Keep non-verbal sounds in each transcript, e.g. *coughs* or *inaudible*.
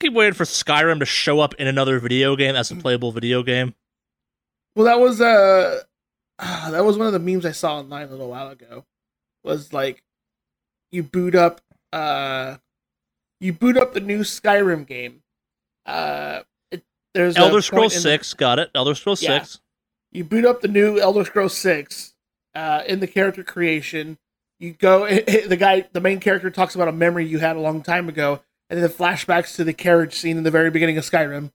keep waiting for Skyrim to show up in another video game as a playable video game. Well, that was uh, *sighs* that was one of the memes I saw online a little while ago. Was like, you boot up uh, you boot up the new Skyrim game. Uh, it, there's Elder Scrolls in the- Six, got it. Elder Scrolls Yeah. Six. you boot up the new Elder Scrolls Six. Uh, in the character creation, you go. *laughs* The guy, the main character, talks about a memory you had a long time ago, and then flashbacks to the carriage scene in the very beginning of Skyrim.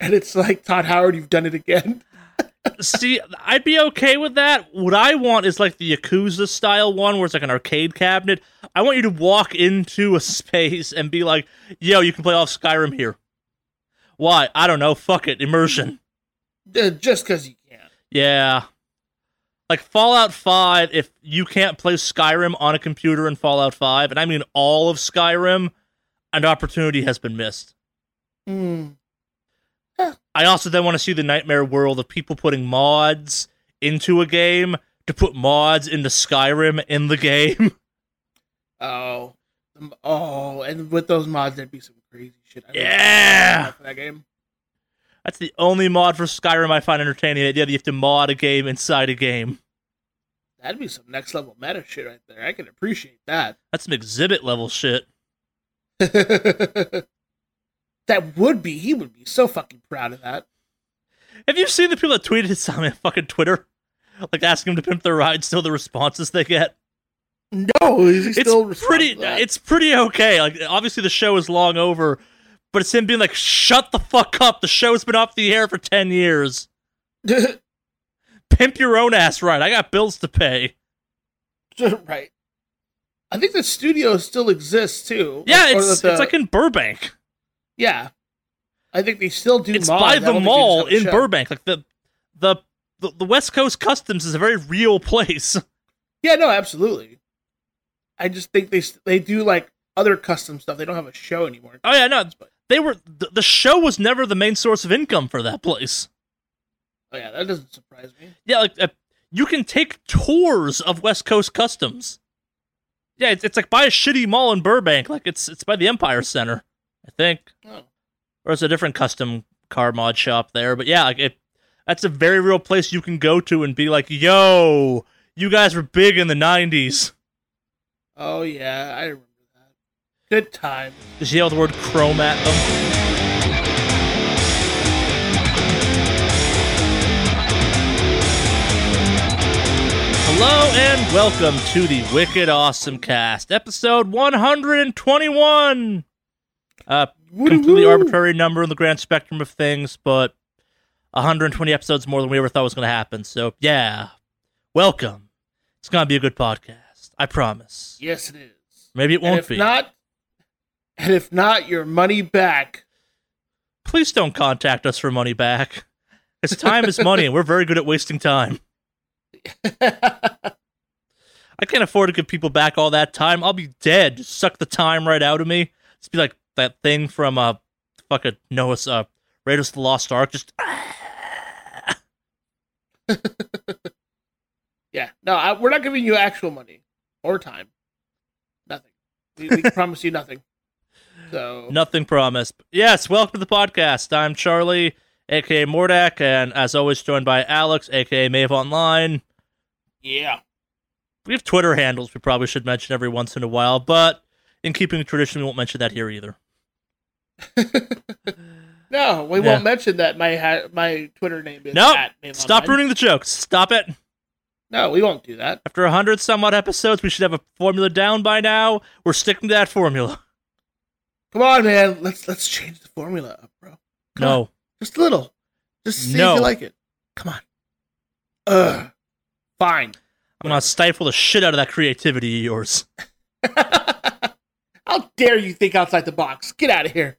And it's like Todd Howard, you've done it again. *laughs* See, I'd be okay with that. What I want is like the Yakuza style one where it's like an arcade cabinet. I want you to walk into a *laughs* space and be like, yo, you can play off Skyrim here. Why? I don't know. Fuck it. Immersion. Uh, just because you can. Yeah. Like Fallout 5, if you can't play Skyrim on a computer in Fallout 5, and I mean all of Skyrim, an opportunity has been missed. Hmm. I also then want to see the nightmare world of people putting mods into a game to put mods into Skyrim in the game. *laughs* Oh, Um, oh, and with those mods, there'd be some crazy shit. I Yeah! for that game. That's the only mod for Skyrim I find entertaining. The idea that you have to mod a game inside a game. That'd be some next level meta shit right there. I can appreciate that. That's some Xzibit level shit. *laughs* that would be. He would be so fucking proud of that. Have you seen the people that tweeted this on uh, fucking Twitter? Like asking them to pimp their ride, still the responses they get? No, It's still pretty it's pretty okay. Like obviously the show is long over, but it's him being like, shut the fuck up. The show's been off the air for ten years. *laughs* Pimp your own ass ride. I got bills to pay. *laughs* right. I think the studio still exists too. Yeah, Or it's the- it's like in Burbank. yeah. I think they still do. It's mods. by the don't think they mall just have a in. Burbank. Like the, the the the West Coast Customs is a very real place. *laughs* Yeah, no, absolutely. I just think they they do like other custom stuff. They don't have a show anymore. Oh yeah, no, they were the, the show was never the main source of income for that place. Oh yeah, that doesn't surprise me. Yeah, like uh, you can take tours of West Coast Customs. Yeah, it's, it's like by a shitty mall in Burbank. Like it's it's by the Empire Center, I think, Oh. or it's a different custom car mod shop there. But yeah, like it, that's a very real place you can go to and be like, "Yo, you guys were big in the '90s." Oh yeah, I remember that. Good time. Just yell the word "chrome" at them. Hello and welcome to the Wicked Awesome Cast, episode 121. Uh, completely arbitrary number in the grand spectrum of things, but 120 episodes more than we ever thought was going to happen. So, yeah, welcome. It's going to be a good podcast. I promise. Yes, it is. Maybe it won't and if be. not, and if not, your money back. Please don't contact us for money back. Because time is money, and we're very good at wasting time. *laughs* I can't afford to give people back all that time. I'll be dead. Just suck the time right out of me. Just be like that thing from uh, fucking Noah's uh, Raiders of the Lost Ark. Just *laughs* yeah, no, I, we're not giving you actual money or time. Nothing. We, we promise you nothing. So *laughs* nothing promised. Yes, welcome to the podcast. I'm Charlie, aka Mordak, and as always, joined by Alex, aka Mave Online. Yeah, We have Twitter handles we probably should mention every once in a while, but in keeping with tradition, we won't mention that here either. *laughs* no, we Yeah. won't mention that my ha- my Twitter name is Nope. at Mail Stop ruining the jokes. Stop it. No, we won't do that. After a hundred some odd episodes, we should have a formula down by now. We're sticking to that formula. Come on, man. Let's let's change the formula up, bro. Come on. no. Just a little. Just see No. if you like it. Come on. Ugh. Fine. I'm gonna stifle the shit out of that creativity of yours. *laughs* How dare you think outside the box? Get out of here.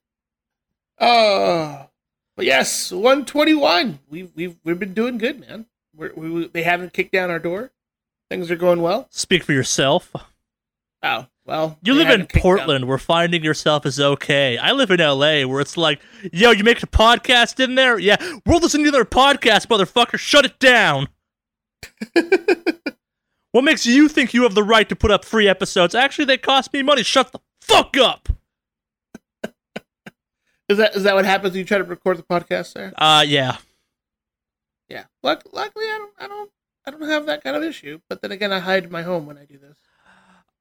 Oh, but yes, 121. We've we've we've been doing good, man. We're, we they haven't kicked down our door. Things are going well. Speak for yourself. Oh well. You live in Portland where finding yourself is okay. I live in LA where it's like, yo, you make a podcast in there? Yeah, we're listening to their podcast, motherfucker. Shut it down. *laughs* what makes you think you have the right to put up free episodes? Actually, they cost me money. Shut the fuck up. *laughs* Is that is that what happens when you try to record the podcast there? Uh, yeah. Yeah. Luck, luckily, I don't, I don't, I don't have that kind of issue. But then again, I hide my home when I do this.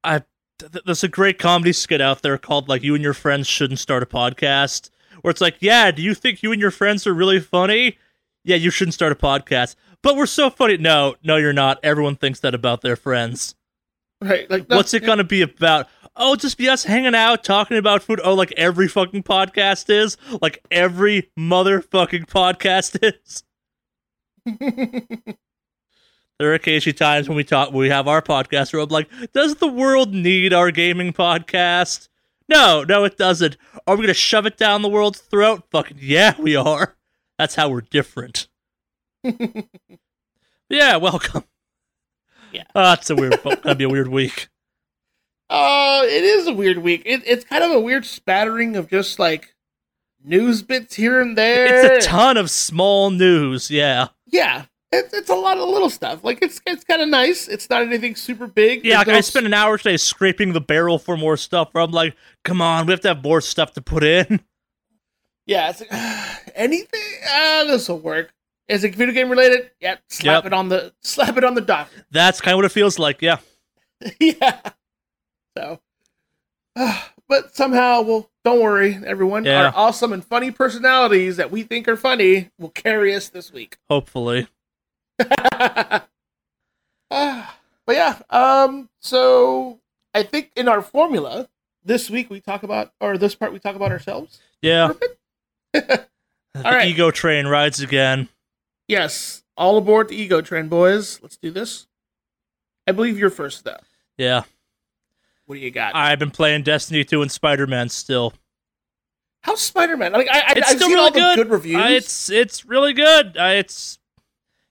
I th- there's a great comedy skit out there called like "You and Your Friends Shouldn't Start a Podcast," where it's like, "Yeah, do you think you and your friends are really funny? Yeah, you shouldn't start a podcast." But we're so funny. No, no, you're not. Everyone thinks that about their friends. Right? Like, What's it gonna be about? Oh, just be us hanging out, talking about food. Oh, like every fucking podcast is. Like every motherfucking podcast is. *laughs* There are occasionally times when we talk, when we have our podcast where I'm like, does the world need our gaming podcast? No, no, it doesn't. Are we gonna shove it down the world's throat? Fucking yeah, we are. That's how we're different. Yeah, welcome. Yeah. Oh, it's a weird. gonna be a weird week. Uh, it is a weird week. It, it's kind of a weird spattering of just like news bits here and there. It's a ton of small news. Yeah. Yeah, it's it's a lot of little stuff. Like it's it's kind of nice. It's not anything super big. Yeah, like no I spent an hour today scraping the barrel for more stuff. Where I'm like, come on, we have to have more stuff to put in. Yeah, it's like *sighs* anything. Ah, this will work. Is it video game related? Yeah, slap Yep. it on the slap it on the dock. That's kind of what it feels like. Yeah. *laughs* yeah. So, but somehow, well, don't worry, everyone. Yeah. Our awesome and funny personalities that we think are funny will carry us this week. Hopefully. *laughs* Ah, but yeah, um, so I think in our formula this week we talk about, or this part we talk about ourselves. Yeah. *laughs* The right. ego train rides again. Yes, all aboard the ego train, boys. Let's do this. I believe you're first, though. Yeah. What do you got? I've been playing Destiny 2 and Spider Man still. How's Spider Man? Like, I, I, It's I've still seen really all the good. good reviews. Uh, it's it's really good. Uh, it's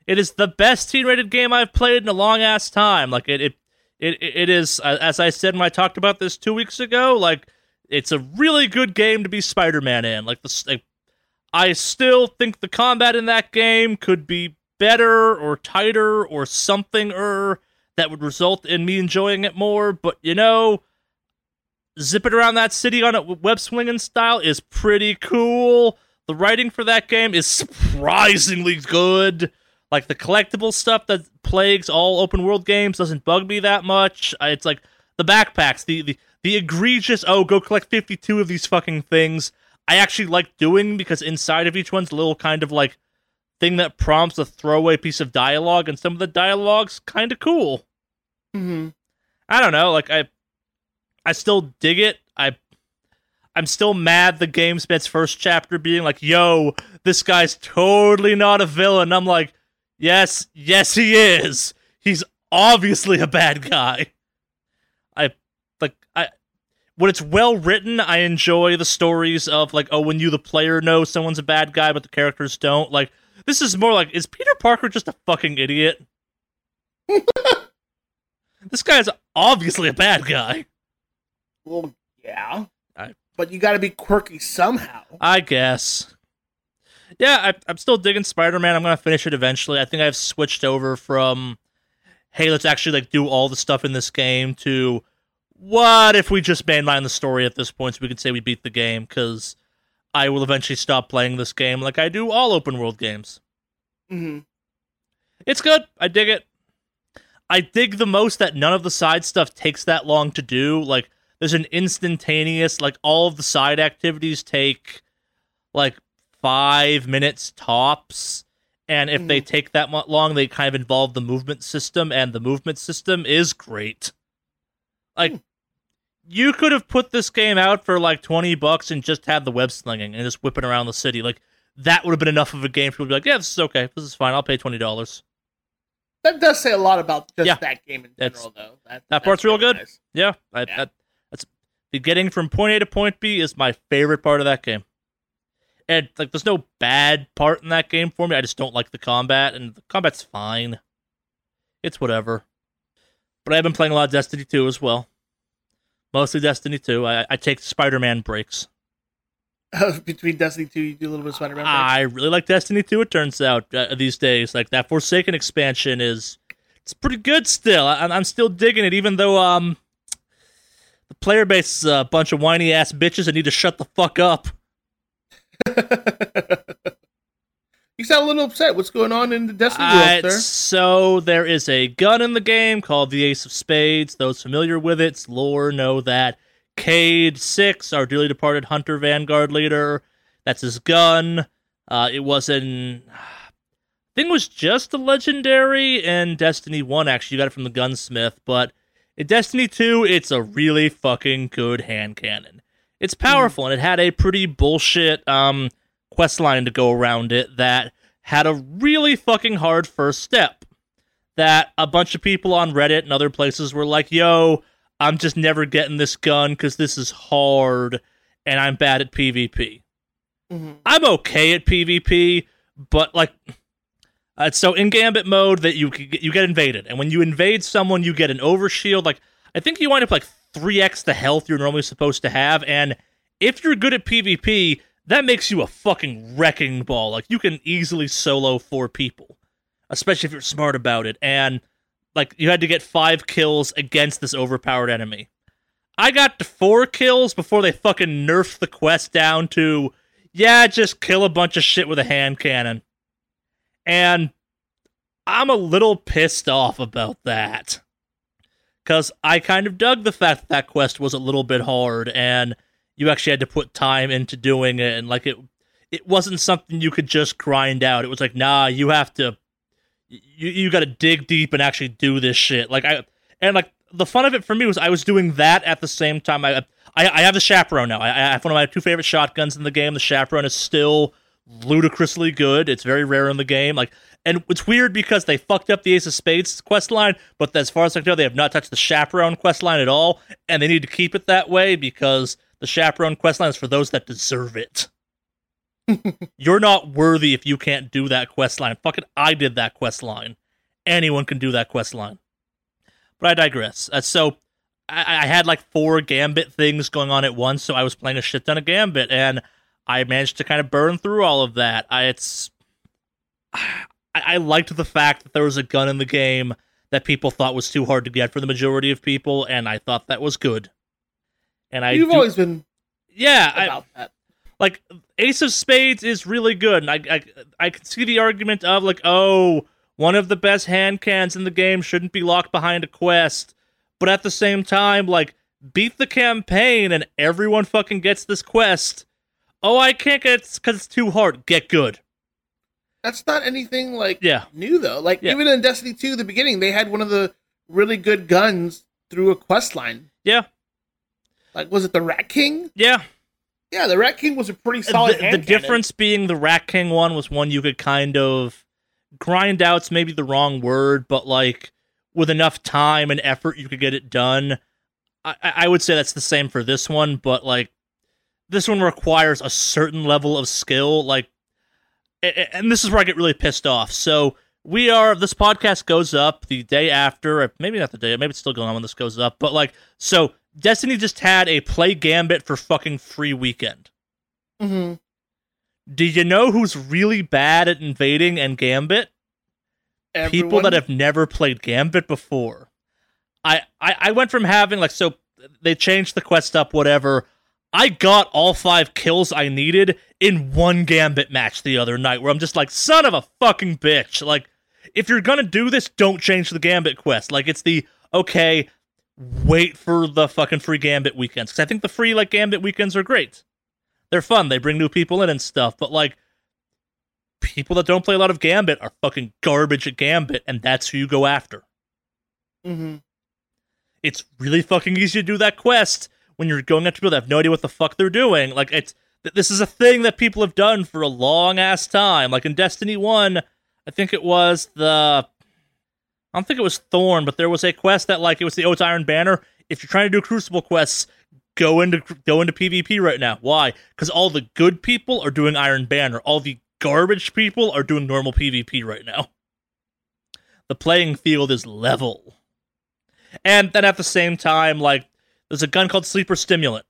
it is the best teen rated game I've played in a long ass time. Like it it it, it is uh, as I said when I talked about this two weeks ago. Like it's a really good game to be Spider Man in. Like the like, I still think the combat in that game could be better or tighter or something or that would result in me enjoying it more. But you know, zipping around that city on a web swinging style is pretty cool. The writing for that game is surprisingly good. Like the collectible stuff that plagues all open world games doesn't bug me that much. It's like the backpacks, the the, the egregious oh go collect 52 of these fucking things. I actually like doing because inside of each one's a little kind of like thing that prompts a throwaway piece of dialogue and some of the dialogue's kind of cool. hmm I don't know, like I I still dig it. I I'm still mad the game spent its first chapter being like, "Yo, this guy's totally not a villain." I'm like, "Yes, yes he is. He's obviously a bad guy." I like I when it's well written, I enjoy the stories of like, oh, when you the player know someone's a bad guy but the characters don't. Like this is more like is Peter Parker just a fucking idiot? *laughs* this guy's obviously a bad guy. Well, yeah. I- But you got to be quirky somehow. I guess. Yeah, I, I'm still digging Spider-Man. I'm gonna finish it eventually. I think I've switched over from, hey, let's actually like do all the stuff in this game to, what if we just mainline the story at this point so we can say we beat the game? Because I will eventually stop playing this game like I do all open world games. hmm It's good. I dig it. I dig the most that none of the side stuff takes that long to do. Like there's an instantaneous like all of the side activities take like 5 minutes tops. And if they take that long, they kind of involve the movement system and the movement system is great. Like Hmm. You could have put this game out for like 20 bucks and just had the web slinging and just whipping around the city. Like that would have been enough of a game for people to be like, yeah, this is okay. This is fine. I'll pay $20. That does say a lot about just Yeah. that game in That's- general, though. That, that part's real good. nice. Yeah, I, Yeah. That, that's the getting from point A to point B is my favorite part of that game. And like, there's no bad part in that game for me. I just don't like the combat, and the combat's fine. It's whatever. But I've been playing a lot of Destiny 2 as well. Mostly Destiny 2. I, I take Spider-Man breaks. Between Destiny 2, you do a little bit of Spider-Man. I really like Destiny 2. It turns out uh, these days, like that Forsaken expansion is, it's pretty good still. I, I'm still digging it, even though um, the player base is a bunch of whiny ass bitches that need to shut the fuck up. *laughs* you sound a little upset. What's going on in the Destiny world, Uh, sir? so there is a gun in the game called the Ace of Spades. Those familiar with its lore know that Cayde Six, our dearly departed Hunter Vanguard leader, that's his gun. Uh, it was think it was just a legendary in Destiny One. Actually, you got it from the gunsmith, but in Destiny Two, it's a really fucking good hand cannon. It's powerful and it had a pretty bullshit um quest line to go around it that had a really fucking hard first step. That a bunch of people on Reddit and other places were like, yo, I'm just never getting this gun because this is hard and I'm bad at PvP. hmm I'm okay at PvP, but like, uh, so in Gambit mode that you you get invaded, and when you invade someone, you get an overshield. Like, I think you wind up like three x the health you're normally supposed to have, and if you're good at PvP, that makes you a fucking wrecking ball. Like, you can easily solo four people, especially if you're smart about it. And like, you had to get five kills against this overpowered enemy. I got to four kills before they fucking nerfed the quest down to yeah, just kill a bunch of shit with a hand cannon. And I'm a little pissed off about that. Because I kind of dug the fact that that quest was a little bit hard and you actually had to put time into doing it. And like it, it wasn't something you could just grind out. It was like, nah, you have to, you, you got to dig deep and actually do this shit. Like, I, and like the fun of it for me was I was doing that at the same time. I, I, I have the chaperone now. I, I have one of my two favorite shotguns in the game. The chaperone is still ludicrously good. It's very rare in the game. Like, and it's weird because they fucked up the Ace of Spades quest line, but as far as I know, they have not touched the chaperone quest line at all, and they need to keep it that way because the chaperone quest line is for those that deserve it. *laughs* You're not worthy if you can't do that quest line. Fucking, I did that quest line. Anyone can do that quest line. But I digress. Uh, so I, I had like four Gambit things going on at once, so I was playing a shit ton of Gambit, and I managed to kind of burn through all of that. I, it's *sighs* I, I liked the fact that there was a gun in the game that people thought was too hard to get for the majority of people, and I thought that was good. And I You've do- always been yeah, I, that. like Ace of Spades is really good, and I, I I can see the argument of like, oh, one of the best hand cans in the game shouldn't be locked behind a quest, but at the same time, like, beat the campaign and everyone fucking gets this quest. Oh, I can't get it because it's too hard. Get good. That's not anything like Yeah, new though. Like Yeah. even in Destiny 2, the beginning, they had one of the really good guns through a quest line. yeah, Like was it the Rat King? yeah. Yeah, the Rat King was a pretty solid. the, the difference being the Rat King one was one you could kind of grind out's maybe the wrong word, but like with enough time and effort you could get it done. I, I would say that's the same for this one, but like this one requires a certain level of skill. Like, and this is where I get really pissed off. So we are. This podcast goes up the day after, maybe not the day. Maybe it's still going on when this goes up. But like, so Destiny just had a play Gambit for fucking free weekend. Mhm. Do you know who's really bad at invading and Gambit? People that have never played Gambit before. I, I I went from having like so they changed the quest up whatever. I got all five kills I needed in one Gambit match the other night where I'm just like son of a fucking bitch. Like if you're going to do this don't change the Gambit quest. Like it's the okay wait for the fucking free Gambit weekends cuz I think the free like Gambit weekends are great. They're fun. They bring new people in and stuff, but like people that don't play a lot of Gambit are fucking garbage at Gambit, and that's who you go after. Mm-hmm. It's really fucking easy to do that quest when you're going after people that have no idea what the fuck they're doing. Like it's th- this is a thing that people have done for a long ass time. Like in Destiny One, I think it was the I don't think it was Thorn, but there was a quest that like it was the it's Iron Banner. If you're trying to do Crucible quests, go into go into PvP right now. Why? Because all the good people are doing Iron Banner. All the garbage people are doing normal PvP right now. The playing field is level. And then at the same time, like there's a gun called Sleeper Stimulant.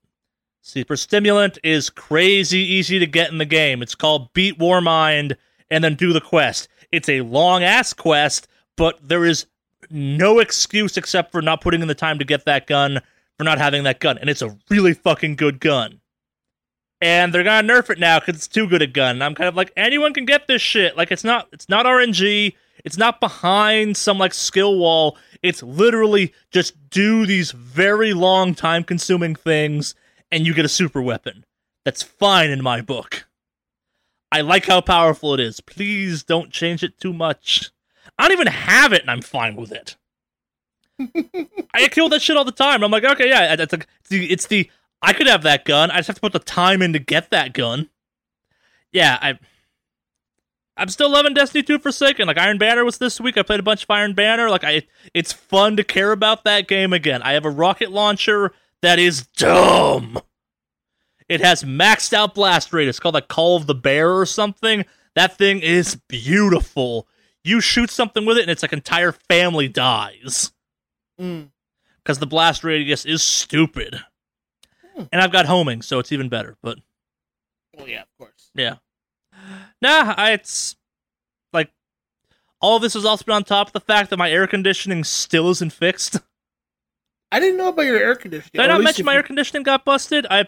Sleeper Stimulant is crazy easy to get in the game. It's called Beat Warmind and then do the quest. It's a long ass quest, but there is no excuse except for not putting in the time to get that gun, for not having that gun. And it's a really fucking good gun. and they're gonna nerf it now because it's too good a gun. And I'm kind of like, anyone can get this shit. Like it's not, it's not RNG. It's not behind some like skill wall. It's literally just do these very long, time consuming things, and you get a super weapon. That's fine in my book. I like how powerful it is. Please don't change it too much. I don't even have it, and I'm fine with it. *laughs* I kill that shit all the time. I'm like, okay, yeah, it's, like, it's the, it's the I could have that gun. I just have to put the time in to get that gun. Yeah, I. I'm still loving Destiny 2 Forsaken. Like Iron Banner was this week. I played a bunch of Iron Banner. Like I, it's fun to care about that game again. I have a rocket launcher that is dumb. It has maxed out blast rate. It's called like Call of the Bear or something. That thing is beautiful. You shoot something with it, and it's like entire family dies Mm. because the blast radius is stupid. Hmm. And I've got homing, so it's even better. But Well, yeah, of course. yeah, nah, I, it's like all of this has also been on top of the fact that my air conditioning still isn't fixed. *laughs* I didn't know about your air conditioning. Did I or at not mention my you- air conditioning got busted? I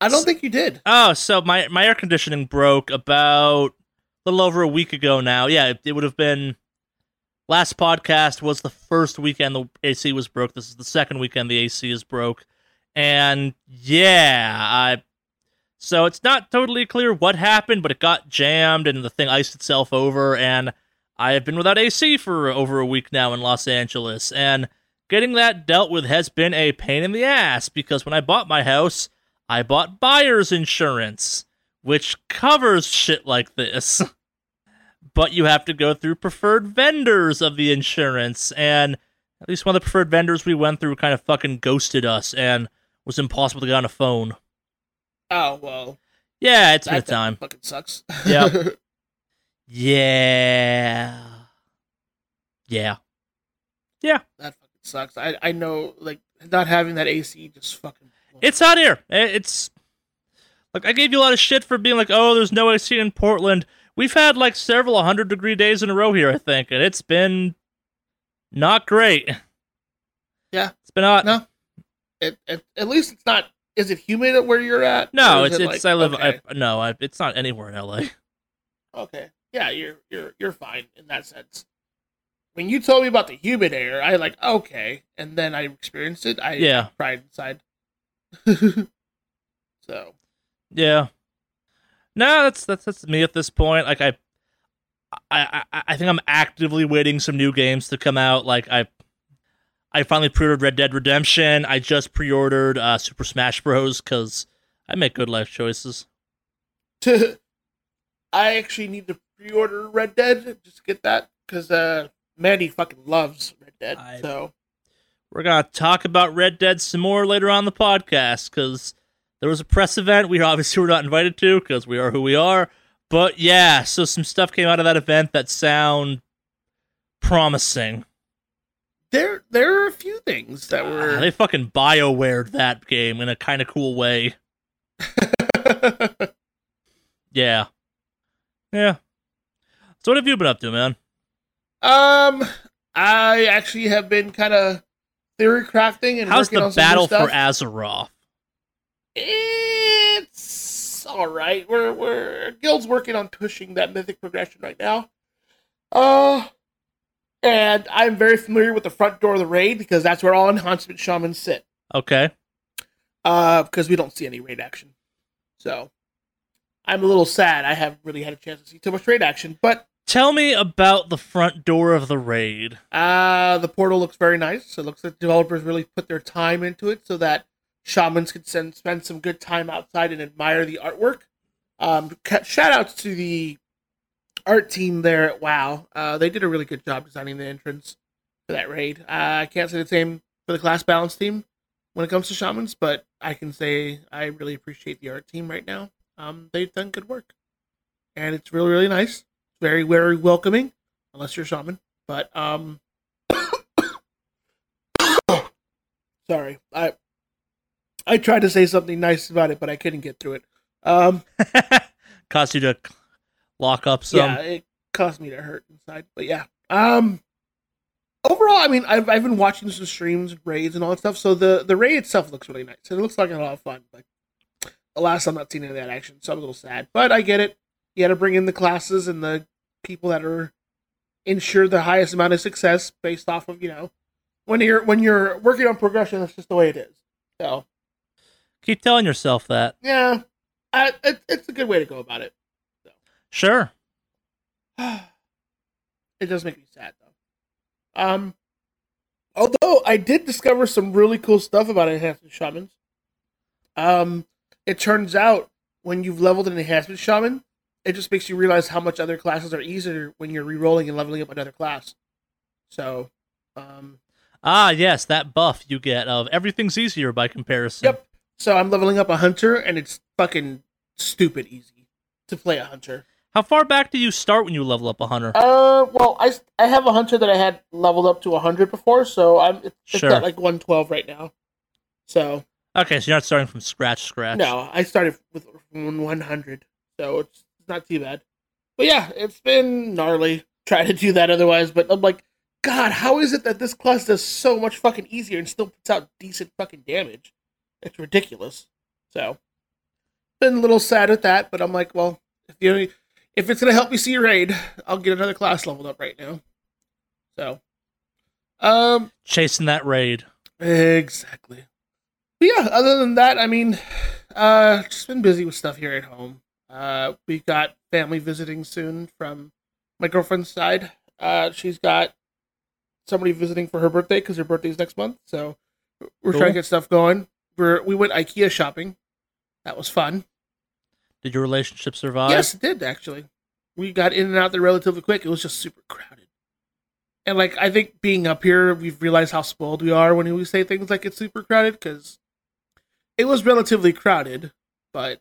I don't think you did. Oh, so my my air conditioning broke about little over a week ago now. Yeah, it, it would have been last podcast was the first weekend the AC was broke. This is the second weekend the AC is broke. And yeah, I so it's not totally clear what happened, but it got jammed and the thing iced itself over and I have been without AC for over a week now in Los Angeles and getting that dealt with has been a pain in the ass because when I bought my house, I bought buyer's insurance, which covers shit like this. *laughs* But you have to go through preferred vendors of the insurance, and at least one of the preferred vendors we went through kind of fucking ghosted us and was impossible to get on a phone. Oh well, Yeah, it's been a time. fucking sucks. yeah. *laughs* Yeah. Yeah. Yeah. That fucking sucks. I I know like not having that AC just fucking. It's out here. It's like I gave you a lot of shit for being like, "Oh, there's no AC in Portland." We've had like several hundred degree days in a row here, I think, and it's been not great. Yeah. it's been hot. No. It, it, at least it's not. Is it humid at where you're at? No, it's it it's. like- I live. Okay. I, no, I, it's not anywhere in LA. okay. Yeah, you're you're you're fine in that sense. When you told me about the humid air, I like okay, and then I experienced it. I Yeah. cried inside. *laughs* so Yeah. No, that's that's that's me at this point. Like I, I, I, I think I'm actively waiting some new games to come out. Like I, I finally pre-ordered Red Dead Redemption. I just pre-ordered uh, Super Smash Bros. because I make good life choices. *laughs* I actually need to pre-order Red Dead just to get that because uh, Mandy fucking loves Red Dead. I- So We're gonna talk about Red Dead some more later on the podcast because there was a press event we *laughs* obviously were not invited to because we are who we are. But yeah, so some stuff came out of that event that sound promising. there there are a few things that Ah, were they fucking Biowared that game in a kind of cool way. *laughs* Yeah. Yeah. So what have you been up to, man? um I actually have been kind of theory crafting and How's working the on some new battle for. Azeroth? It's all right. We're we're guild's working on pushing that mythic progression right now. Uh, and I'm very familiar with the front door of the raid because that's where all enhancement shamans sit. Okay. Uh, because we don't see any raid action, so I'm a little sad. I haven't really had a chance to see too much raid action, but Tell me about the front door of the raid. Uh, the portal looks very nice. It looks like developers really put their time into it so that shamans could send, spend some good time outside and admire the artwork. Um, shout outs to the art team there at WoW. Uh, they did a really good job designing the entrance for that raid. Uh, I can't say the same for the class balance team when it comes to shamans, but I can say I really appreciate the art team right now. Um, they've done good work, and it's really really nice. Very very welcoming, unless you're a shaman. But um, sorry, I I tried to say something nice about it, but I couldn't get through it. Um, *laughs* Caused you to lock up some. yeah, it caused me to hurt inside. But yeah, um, overall, I mean, I've I've been watching some streams, raids, and all that stuff. So the the raid itself looks really nice. and It looks like a lot of fun. But alas, I'm not seeing any of that action, so I'm a little sad. But I get it. You got to bring in the classes and the people that are ensure the highest amount of success based off of you know when you're when you're working on progression. That's just the way it is. So Keep telling yourself that. yeah, I, it, it's a good way to go about it. Sure. *sighs* it does make me sad though. Um, although I did discover some really cool stuff about enhancement shamans. Um, it turns out when you've leveled an enhancement shaman, it just makes you realize how much other classes are easier when you're re-rolling and leveling up another class. So, um, Ah, yes, that buff you get of everything's easier by comparison. Yep. So I'm leveling up a hunter, and it's fucking stupid easy to play a hunter. How far back do you start when you level up a hunter? Uh, well, I, I have a hunter that I had leveled up to 100 before, so I'm it's, it's Sure. at like 112 right now. So Okay, so you're not starting from scratch, scratch. no, I started with 100, so it's not too bad. But yeah, it's been gnarly trying to do that otherwise. But I'm like, God, how is it that this class does so much fucking easier and still puts out decent fucking damage? It's ridiculous. So been a little sad at that, but I'm like, well, if you if it's gonna help me see a raid, I'll get another class leveled up right now. So, um, Chasing that raid. Exactly. But yeah, other than that, I mean, uh, just been busy with stuff here at home. Uh, we got family visiting soon from my girlfriend's side. Uh, she's got somebody visiting for her birthday because her birthday's next month. So we're Cool. trying to get stuff going. We're we went IKEA shopping. That was fun. Did your relationship survive? Yes, it did actually. We got in and out there relatively quick. It was just super crowded. And like I think being up here, we've realized how spoiled we are when we say things like it's super crowded because it was relatively crowded, but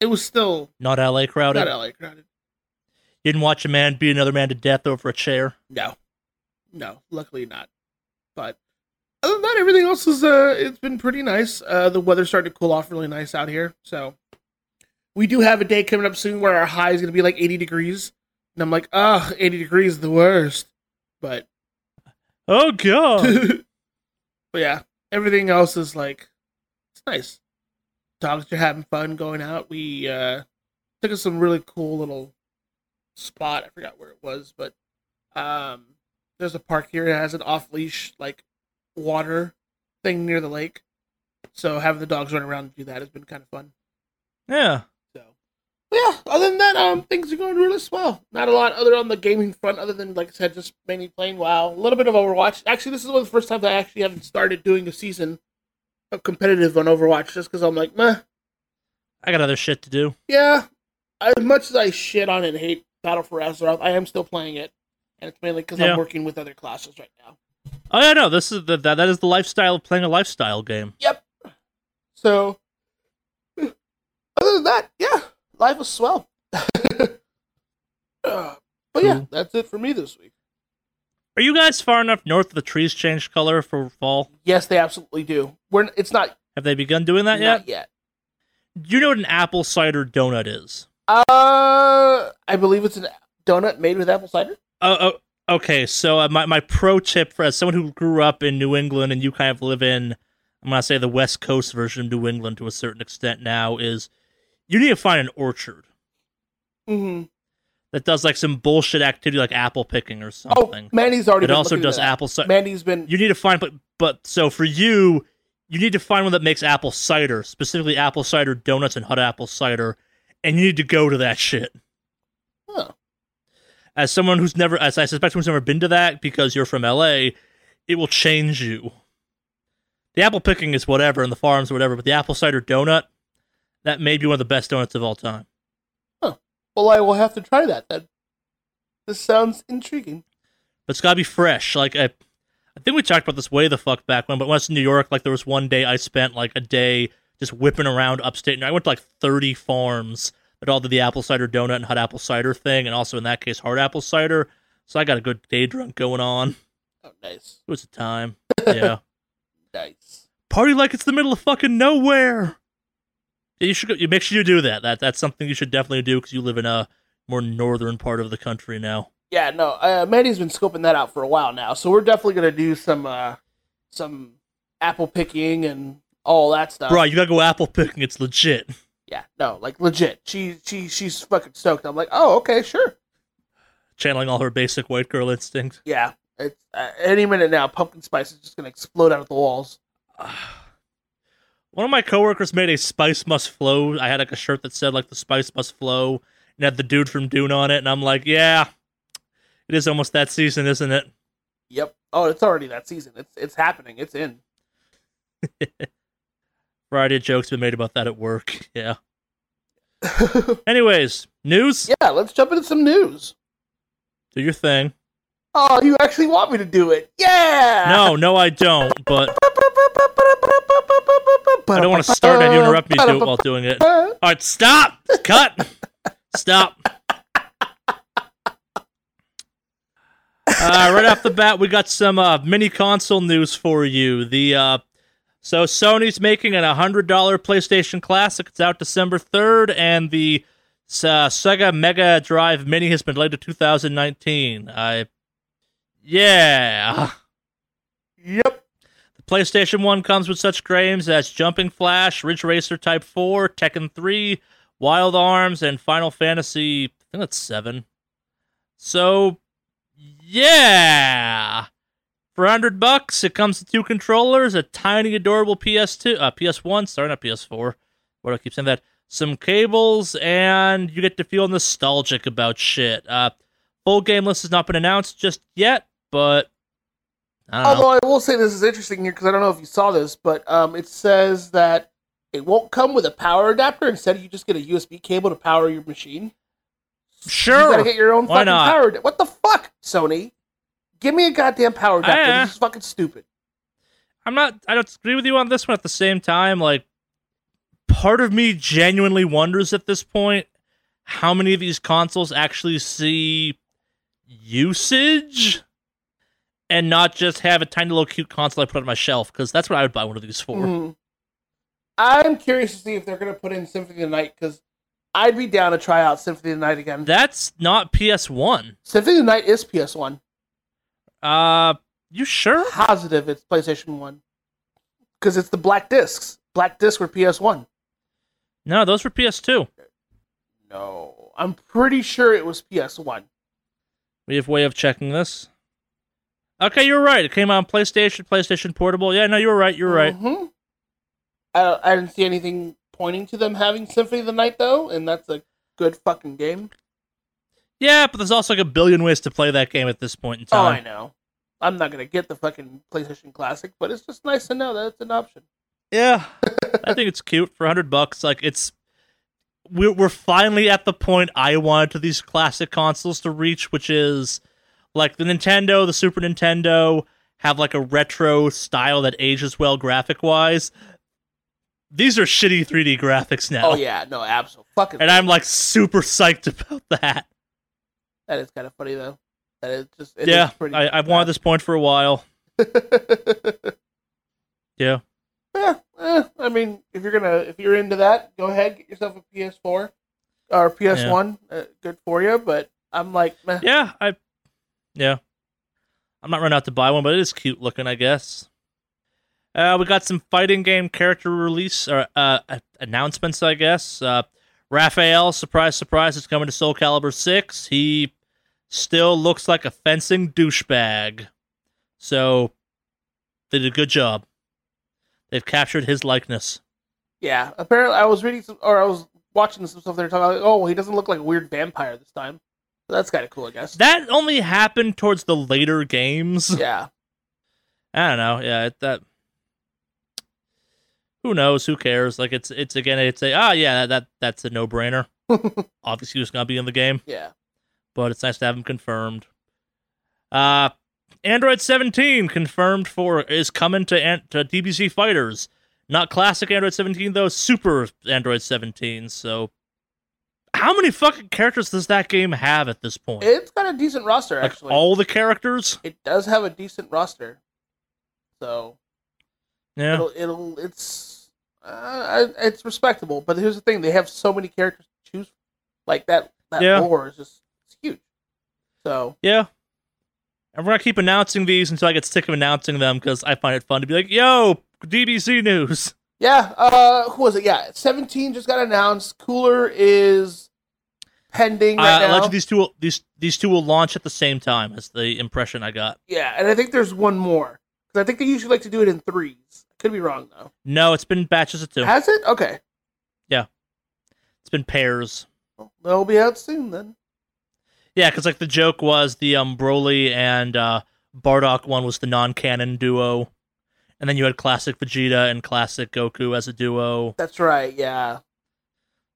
it was still Not LA crowded. not LA crowded. You didn't watch a man beat another man to death over a chair. No, no, luckily not. But other than that, everything else is uh, it's been pretty nice. Uh, the weather's starting to cool off really nice out here, so we do have a day coming up soon where our high is going to be like 80 degrees, and I'm like, ah, 80 degrees is the worst. But *laughs* Oh god. *laughs* but yeah, everything else is like it's nice. Dogs are having fun going out. We uh took us some really cool little spot. I forgot where it was, but um there's a park here that has an off leash like water thing near the lake. So having the dogs run around and do that has been kind of fun. yeah. So yeah, other than that, um things are going really swell. Not a lot other on the gaming front other than like I said, just mainly playing WoW. A little bit of Overwatch. Actually this is one of the first times I actually haven't started doing a season of competitive on Overwatch just because I'm like, meh. I got other shit to do. Yeah. As much as I shit on and hate Battle for Azeroth, I am still playing it. And it's mainly because Yeah. I'm working with other classes right now. Oh yeah, no, this is the that, that is the lifestyle of playing a lifestyle game. Yep. So, other than that, yeah, life is swell. *laughs* Uh, but yeah, Cool. that's it for me this week. Are you guys far enough north that the trees change color for fall? Yes, they absolutely do. We're it's not Have they begun doing that yet? not yet. Do you know what an apple cider donut is? Uh, I believe it's a donut made with apple cider. Oh okay. So uh, my my pro tip for as someone who grew up in New England and you kind of live in, I'm gonna say the West Coast version of New England to a certain extent now is, you need to find an orchard Mm-hmm. that does like some bullshit activity like apple picking or something. Oh, something. Mandy's already. it been also does apple cider. Mandy's been. You need to find, but but so for you, you need to find one that makes apple cider, specifically apple cider donuts and hot apple cider, and you need to go to that shit. As someone who's never, as I suspect who's never been to that because you're from LA, it will change you. The apple picking is whatever, and the farms or whatever, but the apple cider donut, that may be one of the best donuts of all time. Huh. Well, I will have to try that then. This sounds intriguing. But it's gotta be fresh. Like I, I think we talked about this way the fuck back when. But when I was in New York, like there was one day I spent like a day just whipping around upstate. And I went to like thirty farms that all did the apple cider donut and hot apple cider thing, and also in that case hard apple cider. So I got a good day drunk going on. Oh, nice, It was a time. *laughs* Yeah, nice. party like it's the middle of fucking nowhere. You should. go- You make sure you do that. That that's something you should definitely do because you live in a more northern part of the country now. Yeah, no. Uh, Mandy's been scoping that out for a while now, so we're definitely gonna do some uh, some apple picking and all that stuff. Bro, you gotta go apple picking. It's legit. Yeah, no, like legit. She she she's fucking stoked. I'm like, oh, okay, sure. Channeling all her basic white girl instinct. Yeah, it's uh, any minute now. Pumpkin spice is just gonna explode out of the walls. *sighs* One of my coworkers made a spice must flow. I had like a shirt that said like the spice must flow and had the dude from Dune on it, and I'm like, yeah, it is almost that season, isn't it? Yep. Oh, it's already that season. It's it's happening. It's in. *laughs* Variety of jokes been made about that at work. *laughs* Yeah. *laughs* Anyways, news. yeah, let's jump into some news. Do your thing. Oh, you actually want me to do it? Yeah. No, no, I don't. But *laughs* I don't want to start and you interrupt me do, while doing it. All right, stop. Cut. Stop. Uh, right off the bat, we got some uh, mini console news for you. The uh, so Sony's making an hundred dollar PlayStation Classic. It's out December third, and the uh, Sega Mega Drive Mini has been delayed to 2019. I yeah. Yep. The PlayStation 1 comes with such games as Jumping Flash, Ridge Racer Type 4, Tekken 3, Wild Arms, and Final Fantasy, I think that's 7. So, yeah. For 100 bucks, it comes with two controllers, a tiny adorable PS2, uh, PS1, sorry, not PS4. What do I keep saying that? Some cables, and you get to feel nostalgic about shit. Uh, full game list has not been announced just yet, but I don't know. Although I will say this is interesting here because I don't know if you saw this, but um, it says that it won't come with a power adapter. Instead, you just get a USB cable to power your machine. Sure. You gotta get your own Why fucking not? power. ad- What the fuck, Sony? Give me a goddamn power adapter. Ah. This is fucking stupid. I'm not. I don't agree with you on this one. At the same time, like part of me genuinely wonders at this point how many of these consoles actually see usage and not just have a tiny little cute console I put on my shelf because that's what I would buy one of these for. Mhm. I'm curious to see if they're gonna put in Symphony of the Night because I'd be down to try out Symphony of the Night again. That's not PS1. Symphony of the Night is PS1. Uh, you sure? Positive, it's PlayStation One because it's the black discs. Black discs were PS1. No, those were PS2. No, I'm pretty sure it was PS1. We have way of checking this. Okay, you're right. It came out on PlayStation, PlayStation Portable. Yeah, no, you were right. You're right. hmm I, I didn't see anything pointing to them having Symphony of the Night though, and that's a good fucking game. Yeah, but there's also like a billion ways to play that game at this point in oh, time. Oh, I know. I'm not gonna get the fucking PlayStation Classic, but it's just nice to know that it's an option. yeah, *laughs* I think it's cute for hundred bucks. Like it's, we're we're finally at the point I wanted to these classic consoles to reach, which is like the Nintendo, the Super Nintendo have like a retro style that ages well graphic wise. These are shitty 3D graphics now. Oh yeah, no, absolutely. Fucking. And I'm like super psyched about that. That is kind of funny though. That is just. it yeah, is pretty I, I've wanted this point for a while. *laughs* Yeah. yeah, eh, I mean, if you're gonna, if you're into that, go ahead, get yourself a PS4 or PS1. Uh, good for you, but I'm like, meh. Yeah, I yeah. I'm not running out to buy one, but it is cute looking, I guess. Uh, we got some fighting game character release or uh, announcements, I guess. Uh, Raphael, surprise, surprise, is coming to Soul Calibur Six. He still looks like a fencing douchebag, so they did a good job. They've captured his likeness. Yeah, apparently I was reading some, or I was watching some stuff. They're talking about, like, oh, he doesn't look like a weird vampire this time. So that's kind of cool, I guess. That only happened towards the later games. *laughs* yeah, I don't know. Yeah, it, that. Who knows? Who cares? Like it's it's again it's a ah yeah that that's a no brainer. *laughs* Obviously, he's gonna be in the game, yeah. But it's nice to have them confirmed. Uh, Android 17 confirmed for is coming to an- to DBZ fighters. Not classic Android 17 though, Super Android 17. So, how many fucking characters does that game have at this point? It's got a decent roster, like actually. all the characters? it does have a decent roster, so Yeah. it'll, it'll it's uh, it's respectable. But here's the thing: they have so many characters to choose. Like that, that Yeah. lore is just. So Yeah. And we're gonna keep announcing these until I get sick of announcing them because I find it fun to be like, "Yo, DBZ news." Yeah, uh, who was it? Yeah, 17 just got announced. Cooler is pending right uh, now. these two will, these these two will launch at the same time. Is the impression I got. Yeah, and I think there's one more because I think they usually like to do it in threes. Could be wrong though. No, it's been batches of two. Has it? Okay, Yeah, It's been pairs. well, they'll be out soon then. Yeah, because like the joke was the um Broly and uh, Bardock one was the non-canon duo, and then you had classic Vegeta and classic Goku as a duo. That's right. Yeah.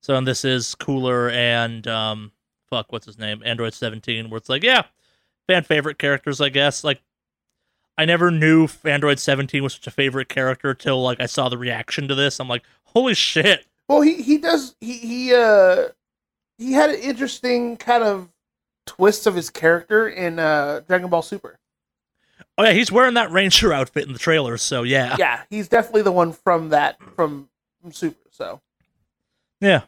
So and this is Cooler and um fuck what's his name Android seventeen, where it's like yeah, fan favorite characters I guess. Like I never knew Android seventeen was such a favorite character till like I saw the reaction to this. I'm like holy shit. Well, he he does he he uh he had an interesting kind of twist of his character in uh Dragon Ball Super. Oh yeah, he's wearing that Ranger outfit in the trailer. So yeah, Yeah, he's definitely the one from that from, from Super. So Yeah.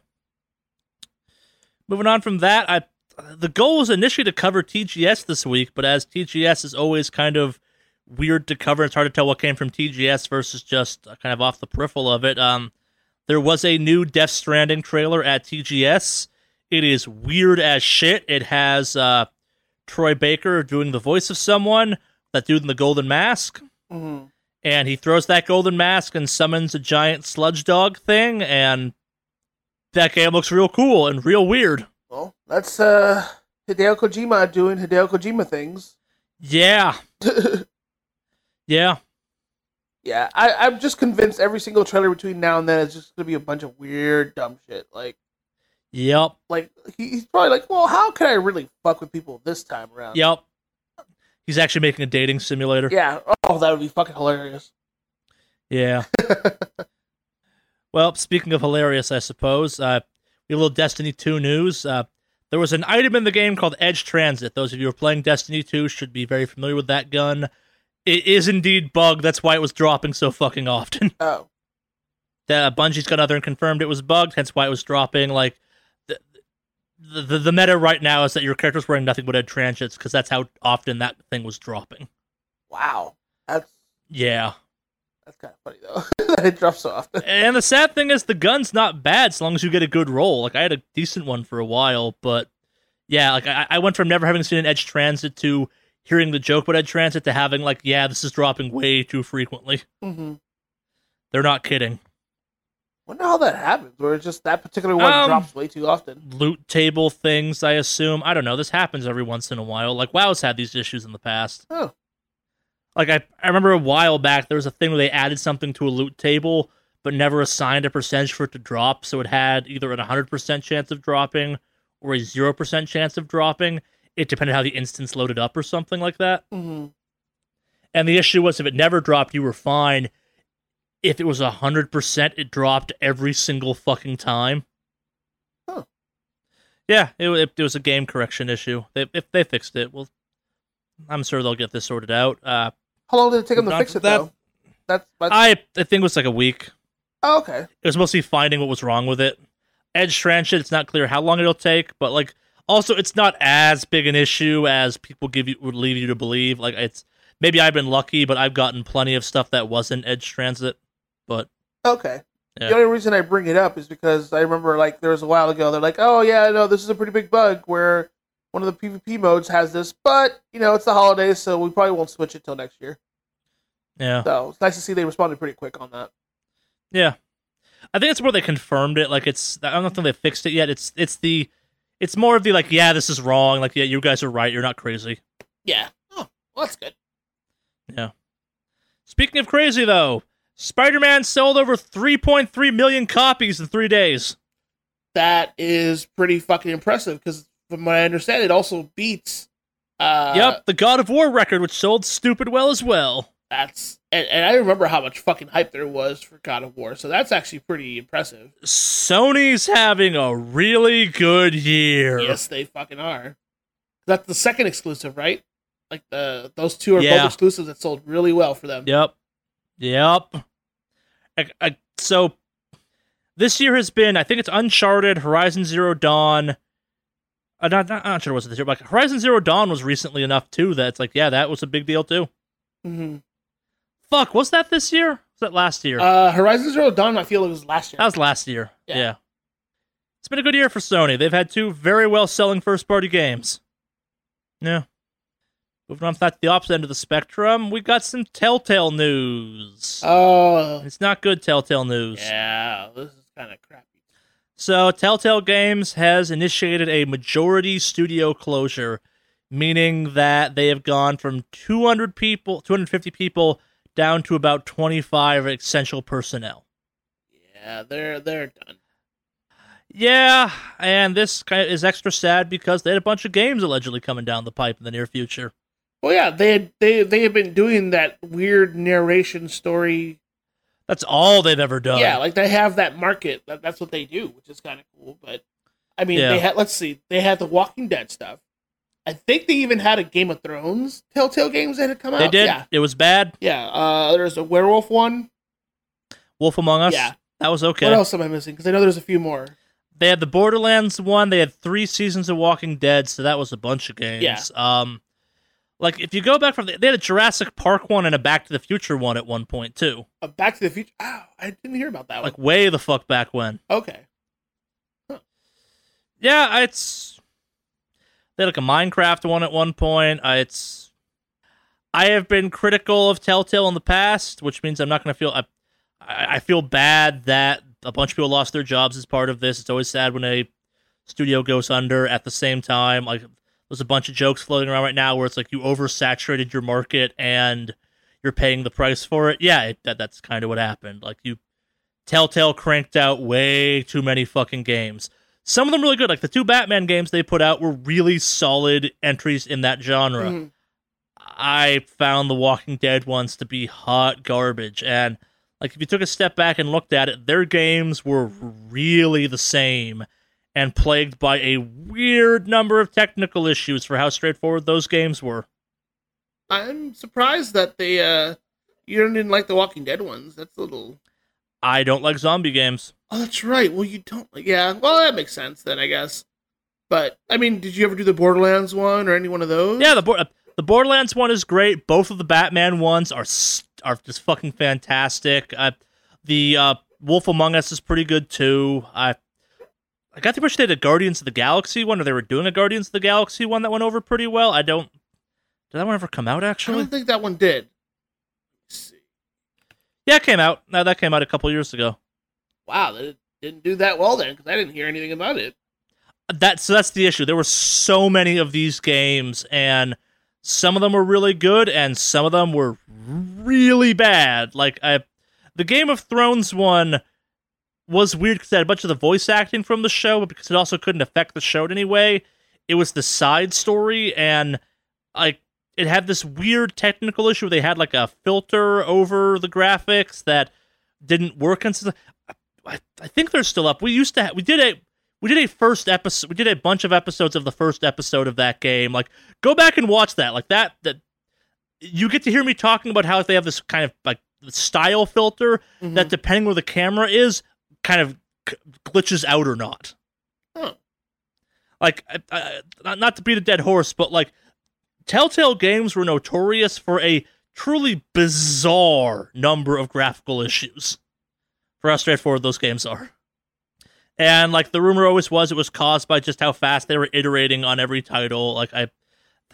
Moving on from that, I the goal was initially to cover TGS this week, but as TGS is always kind of weird to cover, it's hard to tell what came from TGS versus just kind of off the peripheral of it. Um, there was a new Death Stranding trailer at TGS. It is weird as shit. It has uh, Troy Baker doing the voice of someone, that dude in the golden mask mhm. and he throws that golden mask and summons a giant sludge dog thing and that game looks real cool and real weird well, that's uh Hideo Kojima doing Hideo Kojima things. yeah *laughs* yeah yeah, I, I'm just convinced every single trailer between now and then is just gonna be a bunch of weird, dumb shit. Like, yep like he, he's probably like, well, how can I really fuck with people this time around? yep he's actually making a dating simulator Yeah. Oh, that would be fucking hilarious. yeah *laughs* well speaking of hilarious i suppose uh we have a little destiny 2 news uh there was an item in the game called Edge Transit. Those of you who are playing Destiny 2 should be very familiar with that gun. It is indeed bugged. That's why it was dropping so fucking often. Oh, *laughs* the Bungie's gone out there and confirmed it was bugged, hence why it was dropping. Like the, the, the meta right now is that your character's wearing nothing but Edge transits because that's how often that thing was dropping. wow. That's Yeah, that's kind of funny though. *laughs* that it drops so often. and the sad thing is the gun's not bad as long as you get a good roll. Like I had a decent one for a while, but yeah, like I, I went from never having seen an Edge transit to hearing the joke about Edge transit to having like, yeah, this is dropping way too frequently. Mm-hmm. They're not kidding. Wonder how that happens. Where it's just that particular one Um, drops way too often. loot table things, I assume. I don't know. This happens every once in a while. Like WoW's had these issues in the past. Oh. Like I, I remember a while back there was a thing where they added something to a loot table but never assigned a percentage for it to drop, so it had either an 100% chance of dropping or a 0% chance of dropping. It depended how the instance loaded up or something like that. Mm-hmm. And the issue was if it never dropped, you were fine. If it was 100%, it dropped every single fucking time. Huh. Yeah, it, it, it was a game correction issue. They, if they fixed it, well, I'm sure they'll get this sorted out. Uh, How long did it take them to fix it that- though? That's, that's I, I think it was like a week. oh, okay. It was mostly finding what was wrong with it. Edge transit, it's not clear how long it'll take, but like also it's not as big an issue as people give you would leave you to believe. Like it's maybe I've been lucky, but I've gotten plenty of stuff that wasn't edge transit. But Okay. Yeah. The only reason I bring it up is because I remember like there was a while ago they're like, oh yeah, no, this is a pretty big bug where one of the PvP modes has this, but you know it's the holidays, so we probably won't switch it till next year. yeah. So it's nice to see they responded pretty quick on that. Yeah. I think it's more they confirmed it. Like it's I don't think they fixed it yet. It's it's the it's more of the like, yeah, this is wrong. Like, yeah, you guys are right. You're not crazy. Yeah. Oh, well, that's good. Yeah. Speaking of crazy though, Spider-Man sold over 3.3 million copies in 3 days. That is pretty fucking impressive because from what I understand, it also beats. Uh, yep, the God of War record which sold stupid well as well. That's and, and I remember how much fucking hype there was for God of War, so that's actually pretty impressive. Sony's having a really good year. Yes, they fucking are. That's the second exclusive, right? Like the those two are Yeah. both exclusives that sold really well for them. Yep. Yep. I, I, so this year has been, I think it's Uncharted, Horizon Zero Dawn. Uh, not, not Uncharted was this year, but like, Horizon Zero Dawn was recently enough too that it's like, yeah, that was a big deal too. hmm Fuck, was that this year? Was that last year? Uh, Horizon Zero Dawn, I feel it was last year. that was last year. Yeah. Yeah. It's been a good year for Sony. They've had two very well selling first party games. Yeah. Moving on to the opposite end of the spectrum, we've got some Telltale news. Oh, it's not good Telltale news. yeah, this is kind of crappy. So, Telltale Games has initiated a majority studio closure, meaning that they have gone from 200 people, 250 people, down to about 25 essential personnel. Yeah, they're they're done. Yeah, and this kind of is extra sad because they had a bunch of games allegedly coming down the pipe in the near future. Well, yeah, they had, they they have been doing that weird narration story. That's all they've ever done. Yeah, like they have that market. That, that's what they do, which is kind of cool. But I mean, Yeah. they had let's see, they had the Walking Dead stuff. I think they even had a Game of Thrones Telltale games that had come out. they did. Yeah, It was bad. yeah. Uh, there's a werewolf one. Wolf Among Us. Yeah. That was okay. What else am I missing? Because I know there's a few more. They had the Borderlands one. They had three seasons of Walking Dead, so that was a bunch of games. Yeah. Um, like if you go back from the, they had a Jurassic Park one and a Back to the Future one at one point too. Uh, Back to the Future. Oh, I didn't hear about that one. Like way the fuck back when. Okay. Yeah, it's they had like a Minecraft one at one point. Uh, it's I have been critical of Telltale in the past, which means I'm not going to feel I I feel bad that a bunch of people lost their jobs as part of this. It's always sad when a studio goes under. At the same time, like there's a bunch of jokes floating around right now where it's like you oversaturated your market and you're paying the price for it. Yeah, it, that that's kind of what happened. Like you Telltale cranked out way too many fucking games. Some of them really good. Like the two Batman games they put out were really solid entries in that genre. Mhm. I found the Walking Dead ones to be hot garbage. And like if you took a step back and looked at it, their games were really the same and plagued by a weird number of technical issues for how straightforward those games were. I'm surprised that they uh you didn't like the Walking Dead ones. That's a little. I don't like zombie games. Oh, that's right. Well, you don't. Yeah. Well, that makes sense then, I guess. But I mean, did you ever do the Borderlands one or any one of those? Yeah, the the Borderlands one is great. Both of the Batman ones are are just fucking fantastic. Uh, the uh, Wolf Among Us is pretty good too. I I got the impression they did a Guardians of the Galaxy one, or they were doing a Guardians of the Galaxy one that went over pretty well. I don't. Did that one ever come out? Actually, I don't think that one did. Let's see. yeah, it came out. No, that came out a couple years ago. Wow, that didn't do that well then because I didn't hear anything about it. That so that's the issue. There were so many of these games, and some of them were really good, and some of them were really bad. Like I, the Game of Thrones one was weird because it had a bunch of the voice acting from the show, but because it also couldn't affect the show in any way, it was the side story, and like it had this weird technical issue. Where they had like a filter over the graphics that didn't work, and so I, I think they're still up. We used to ha- we did a we did a first episode we did a bunch of episodes of the first episode of that game like go back and watch that like that that you get to hear me talking about how they have this kind of like style filter Mhm. that depending where the camera is kind of c- glitches out or not. Huh. like I, I, not- not to beat a dead horse but like telltale games were notorious for a truly bizarre number of graphical issues for how straightforward those games are. And like the rumor always was it was caused by just how fast they were iterating on every title. Like i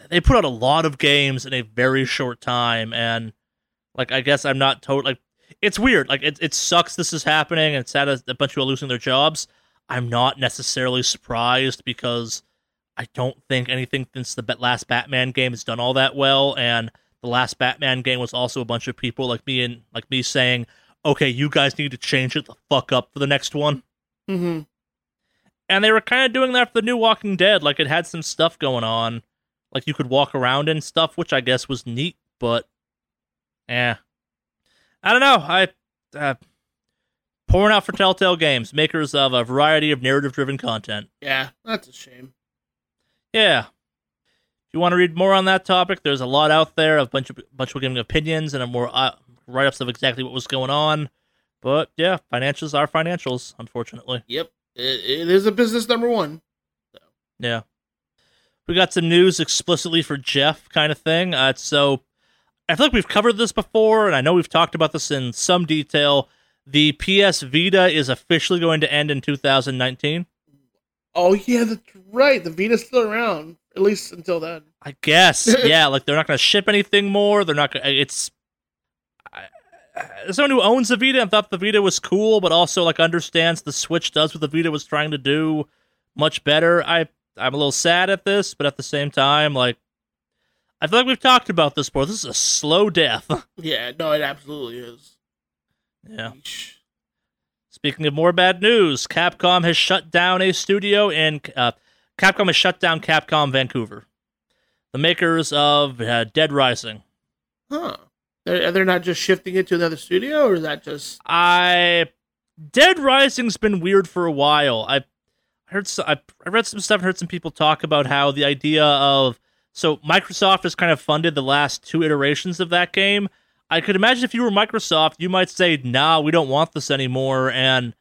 they put out a lot of games in a very short time and like i guess i'm not totally like it's weird like it, it sucks this is happening and it's sad that a bunch of people are losing their jobs i'm not necessarily surprised because i don't think anything since the last batman game has done all that well and the last batman game was also a bunch of people like me and like me saying okay you guys need to change it the fuck up for the next one Mhm. and they were kind of doing that for the new Walking Dead. Like it had some stuff going on, like you could walk around and stuff, which I guess was neat. But, eh, I don't know. I uh, pouring out for Telltale Games, makers of a variety of narrative-driven content. Yeah, that's a shame. Yeah. If you want to read more on that topic, there's a lot out there. A bunch of bunch of giving opinions and a more uh, write-ups of exactly what was going on. But yeah, financials are financials, unfortunately. Yep, it, it is a business number one. Yeah. We got some news explicitly for Jeff kind of thing. Uh, so I feel like we've covered this before, and I know we've talked about this in some detail. The PS Vita is officially going to end in 2019. Oh yeah, that's right. The Vita's still around, at least until then. I guess. *laughs* yeah, like they're not going to ship anything more. They're not to It's. I- As someone who owns the Vita and thought the Vita was cool, but also like understands the Switch does what the Vita was trying to do much better. I I'm a little sad at this, but at the same time, like I feel like we've talked about this before. This is a slow death. *laughs* Yeah, no, it absolutely is. yeah. Yeesh. Speaking of more bad news, Capcom has shut down a studio in uh, Capcom has shut down Capcom Vancouver, the makers of uh, Dead Rising. Huh? They're, they're not just shifting it to another studio, or is that just? I Dead Rising's been weird for a while. I heard so, I, I read some stuff, heard some people talk about how the idea of so Microsoft has kind of funded the last two iterations of that game. I could imagine if you were Microsoft, you might say, "Nah, we don't want this anymore." And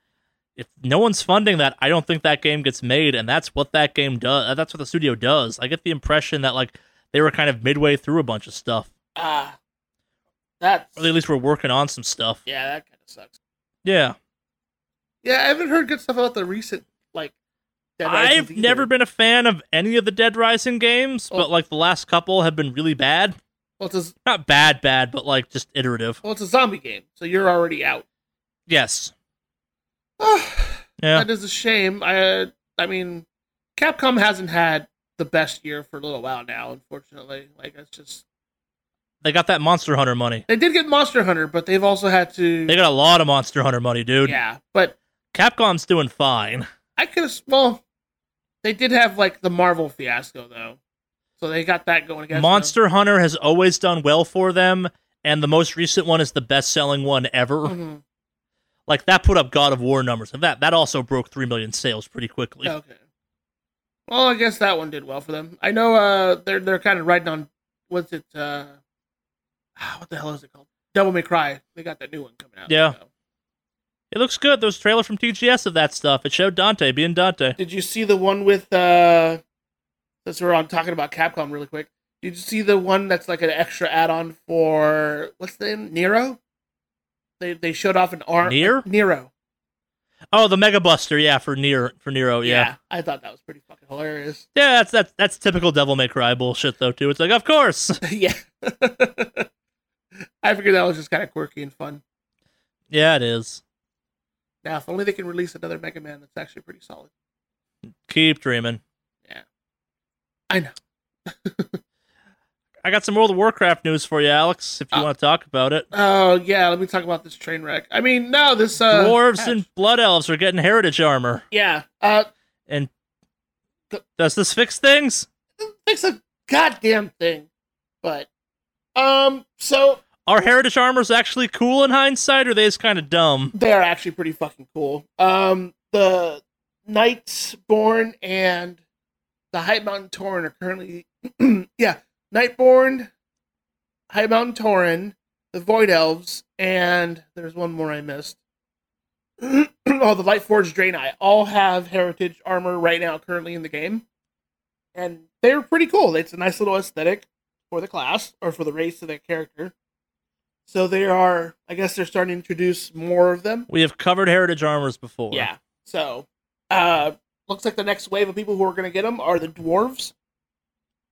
if no one's funding that, I don't think that game gets made. And that's what that game does. That's what the studio does. I get the impression that like they were kind of midway through a bunch of stuff, Ah, that's or at least we're working on some stuff. yeah, that kind of sucks. Yeah. Yeah, I haven't heard good stuff about the recent like. I've either. never been a fan of any of the Dead Rising games, but like the last couple have been really bad. Well, it's a, Not bad, bad, but like just iterative. well, it's a zombie game, so you're already out. Yes. *sighs* Ah, Yeah. That is a shame. I I mean, Capcom hasn't had the best year for a little while now. Unfortunately, like it's just They got that Monster Hunter money. they did get Monster Hunter, but they've also had to They got a lot of Monster Hunter money, dude. yeah. But Capcom's doing fine. I could have well, they did have like the Marvel fiasco though, so they got that going against them. Monster Hunter has always done well for them, and the most recent one is the best selling one ever. Mhm. Like that put up God of War numbers. And that that also broke three million sales pretty quickly. Okay. Well, I guess that one did well for them. I know uh they're they're kind of riding on what's it uh ah, what the hell is it called? Devil May Cry. They got that new one coming out. Yeah. so. It looks good. There's a trailer from TGS of that stuff. It showed Dante being Dante. Did you see the one with uh since we're on talking about Capcom really quick? Did you see the one that's like an extra add-on for what's the name? Nero? They they showed off an arm Nier? Nero. Oh, the Mega Buster, yeah, for Nero for Nero, yeah. I thought that was pretty fucking hilarious. Yeah, that's that's that's typical Devil May Cry bullshit though too. It's like, of course. *laughs* yeah. *laughs* I figured that was just kind of quirky and fun. yeah, it is. Now, if only they can release another Mega Man that's actually pretty solid. Keep dreaming. Yeah. I know. *laughs* I got some World of Warcraft news for you, Alex, if you Uh, want to talk about it. Oh yeah, let me talk about this train wreck. I mean, no, this uh, Dwarves and Blood Elves are getting heritage armor. yeah, uh, And does this fix things? fix a goddamn thing. But um, so Are heritage armors actually cool in hindsight, or are they just kind of dumb? they are actually pretty fucking cool. Um, the Knights Born and the High Mountain Tauren are currently, *clears throat* yeah, Nightborne, High Mountain Tauren, the Void Elves, and there's one more I missed. *clears throat* oh, the Lightforged Draenei all have heritage armor right now, currently in the game, and they're pretty cool. It's a nice little aesthetic for the class or for the race of their character. So they are, I guess, they're starting to introduce more of them. We have covered heritage armors before. Yeah. So, uh, looks like the next wave of people who are going to get them are the dwarves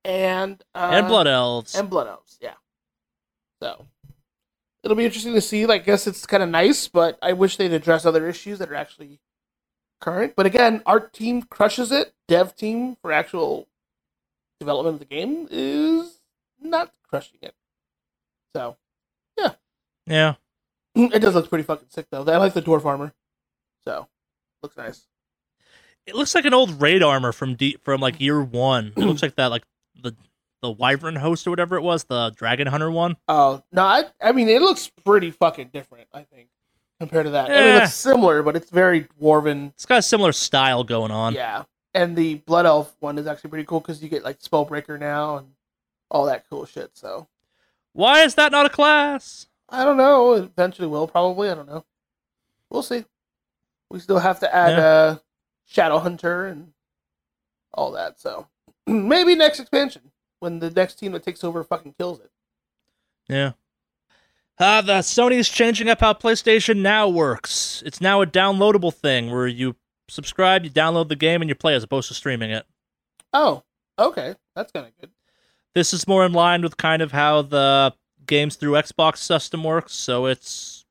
and uh, and Blood Elves. and blood elves. Yeah. So it'll be interesting to see. Like, I guess it's kind of nice, but I wish they'd address other issues that are actually current. But again, art team crushes it. Dev team for actual development of the game is not crushing it. So yeah. Mm, it does look pretty fucking sick though. I like the dwarf armor. So looks nice. It looks like an old raid armor from D- from like year one. It looks like that, like the the Wyvern host or whatever it was, the Dragon Hunter one. Oh no, I, I mean it looks pretty fucking different. I think compared to that. I mean it's similar, but it's very dwarven. It's got a similar style going on. Yeah, and the blood elf one is actually pretty cool because you get like spellbreaker now and all that cool shit. So Why is that not a class? I don't know. It Eventually, will probably. I don't know. We'll see. We still have to add Yeah. uh, Shadow Hunter and all that. So *clears throat* maybe next expansion when the next team that takes over fucking kills it. Yeah. Uh, the Sony's changing up how PlayStation Now works. It's now a downloadable thing where you subscribe, you download the game, and you play as opposed to streaming it. Oh, okay, that's kind of good. This is more in line with kind of how the games through Xbox system works, so it's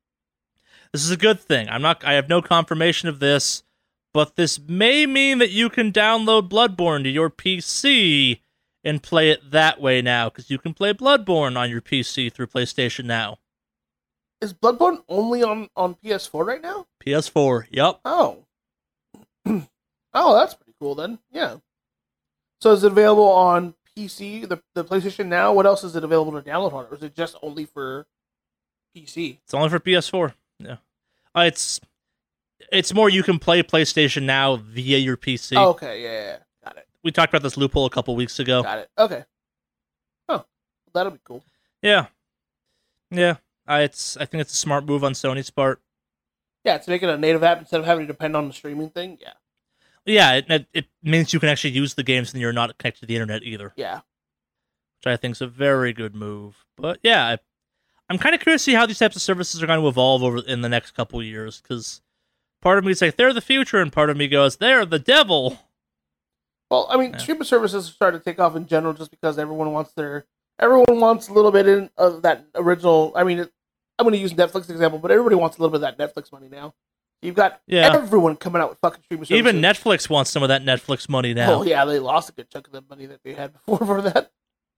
this is a good thing. I'm not I have no confirmation of this, but this may mean that you can download Bloodborne to your PC and play it that way now cuz you can play Bloodborne on your PC through PlayStation Now. Is Bloodborne only on on PS4 right now? PS4. Yep. Oh, *clears throat* oh, that's pretty cool then. Yeah. So is it available on PC, the the PlayStation Now? What else is it available to download on, or is it just only for PC? It's only for PS4. Yeah. Uh, it's it's more you can play PlayStation Now via your PC. Oh, okay, yeah, yeah, got it, We talked about this loophole a couple weeks ago. got it. Okay. Oh, that'll be cool. Yeah. Yeah. I it's I think it's a smart move on Sony's part. Yeah, to make it a native app instead of having to depend on the streaming thing. Yeah, Yeah, it, it, means you can actually use the games and you're not connected to the internet either, yeah. which I think is a very good move. But yeah, I, I'm kind of curious to see how these types of services are going to evolve over in the next couple years because part of me is like they're the future, and part of me goes they're the devil. Well, I mean, Yeah. streaming services are starting to take off in general just because everyone wants their everyone wants a little bit in of that original. I mean, it, I'm going to use Netflix example, but everybody wants a little bit of that Netflix money now. You've got Yeah. everyone coming out with fucking streaming services. Even Netflix wants some of that Netflix money now. Oh yeah, they lost a good chunk of the money that they had before *laughs* for that.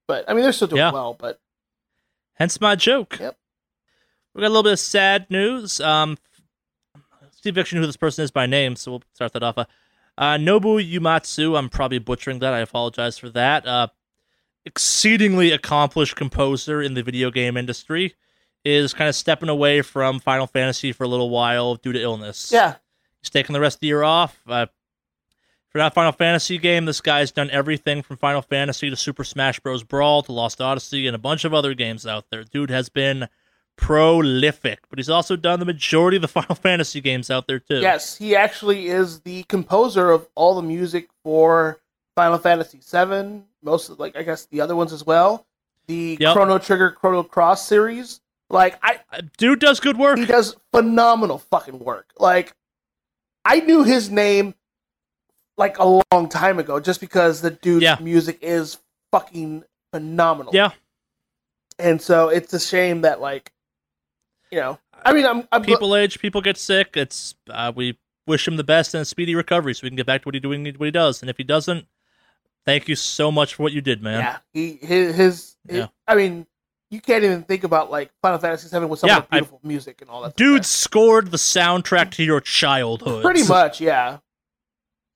But I mean, they're still doing Yeah. well. But Hence my joke. Yep. We got a little bit of sad news. Um, Steve Viction, who this person is by name, so we'll start that off. Uh, uh, Nobuo Uematsu, I'm probably butchering that. I apologize for that. Uh, exceedingly accomplished composer in the video game industry, is kind of stepping away from Final Fantasy for a little while due to illness. yeah, He's taking the rest of the year off. Uh, for that Final Fantasy game, this guy's done everything from Final Fantasy to Super Smash Bros. Brawl to Lost Odyssey and a bunch of other games out there. Dude has been prolific, but he's also done the majority of the *laughs* Final Fantasy games out there too. yes, he actually is the composer of all the music for Final Fantasy VII. Most of like I guess the other ones as well. The Yep. Chrono Trigger, Chrono Cross series. Like I, Uh, Dude does good work. he does phenomenal fucking work. Like I knew his name like a long time ago just because the dude's Yeah. music is fucking phenomenal. Yeah. And so it's a shame that like you know, I mean I'm, I'm People age, people get sick. It's uh, we wish him the best and a speedy recovery so we can get back to what he doing what he does. And if he doesn't, thank you so much for what you did, man. yeah, he his, his Yeah. I mean you can't even think about like Final Fantasy VII with some Yeah, of the beautiful music and all that. Dude scored the soundtrack to your childhood. Pretty much, yeah.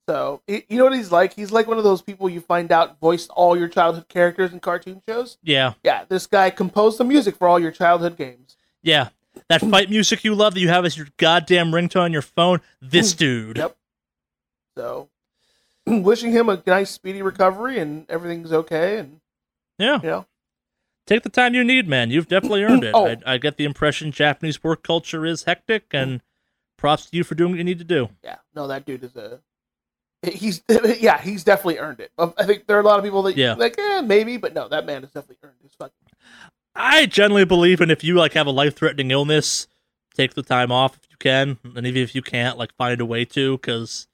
So you know what he's like? He's like one of those people you find out voiced all your childhood characters in cartoon shows. Yeah. Yeah, this guy composed the music for all your childhood games. Yeah. That fight music you love that you have as your goddamn ringtone on your phone, this mm, dude. Yep. So, *clears throat* wishing him a nice, speedy recovery and everything's okay. And Yeah. you know, Take the time you need, man. You've definitely earned it. *clears throat* Oh. I, I get the impression Japanese work culture is hectic, and props to you for doing what you need to do. yeah, no, that dude is a. He's *laughs* yeah, he's definitely earned it. I think there are a lot of people that Yeah. like, eh, maybe, but no, that man has definitely earned his fucking. I generally believe in if you like have a life threatening illness, take the time off if you can, and even if you can't, like find a way to, because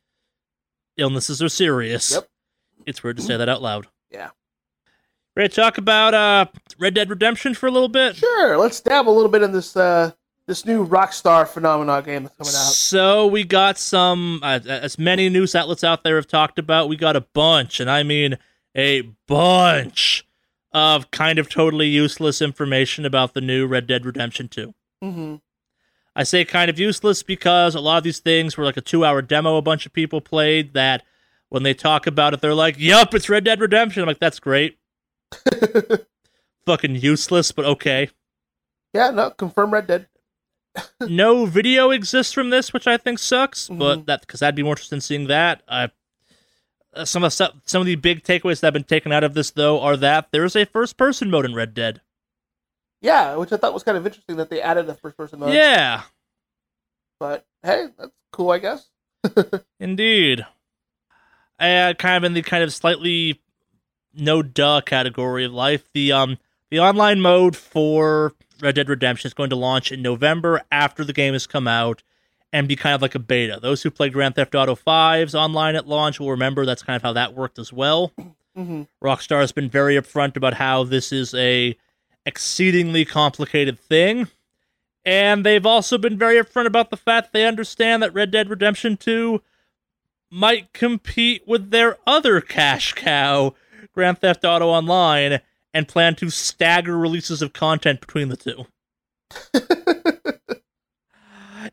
illnesses are serious. Yep. It's weird to say that out loud. Ready to talk about uh, Red Dead Redemption for a little bit? Sure, let's dab a little bit in this uh this new Rockstar Phenomena game that's coming out. So we got some, uh, as many news outlets out there have talked about. We got a bunch, and I mean a bunch of kind of totally useless information about the new Red Dead Redemption 2. Mm-hmm. I say kind of useless because a lot of these things were like a two-hour demo. A bunch of people played that. When they talk about it, they're like, "Yup, it's Red Dead Redemption." I'm like, "That's great." *laughs* Fucking useless, but okay. yeah, no, confirm Red Dead. *laughs* no video exists from this, which I think sucks. But Mhm. that because I'd be more interested in seeing that. Uh, uh, some of the stuff, some of the big takeaways that have been taken out of this though are that there is a first-person mode in Red Dead. Yeah, which I thought was kind of interesting that they added a first person mode. yeah, But hey, that's cool, I guess. *laughs* indeed. Uh, kind of in the kind of slightly no duh category of life. The um the online mode for Red Dead Redemption is going to launch in November after the game has come out and be kind of like a beta. Those who played Grand Theft Auto 5's online at launch will remember that's kind of how that worked as well. *clears throat* Mm-hmm. Rockstar has been very upfront about how this is a exceedingly complicated thing. And they've also been very upfront about the fact they understand that Red Dead Redemption 2 might compete with their other cash cow, Grand Theft Auto Online, and plan to stagger releases of content between the two. *laughs*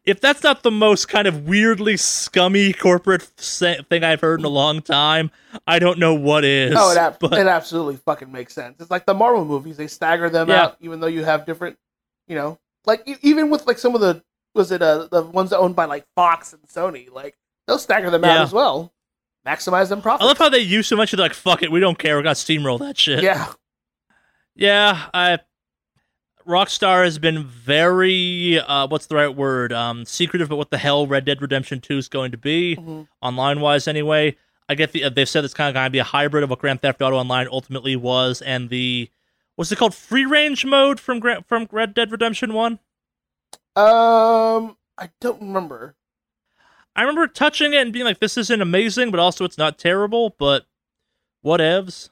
if that's not the most kind of weirdly scummy corporate thing I've heard in a long time, I don't know what is. Oh, it, ab- but it absolutely fucking makes sense. It's like the Marvel movies; they stagger them Yeah. out, even though you have different, you know, like even with like some of the was it uh the ones owned by like Fox and Sony, like they'll stagger them out as well, maximize them profits. I love how they use so much of like, fuck it, we don't care, we're gonna steamroll that shit. yeah, Yeah, I Rockstar has been very uh what's the right word? Um secretive about what the hell Red Dead Redemption 2 is going to be, Mhm. online wise anyway. I get the uh, they've said it's kind of going to be a hybrid of what Grand Theft Auto Online ultimately was and the what's it called free range mode from Gra- from Red Dead Redemption 1? um, I don't remember. I remember touching it and being like, this isn't amazing, but also it's not terrible, but whatevs.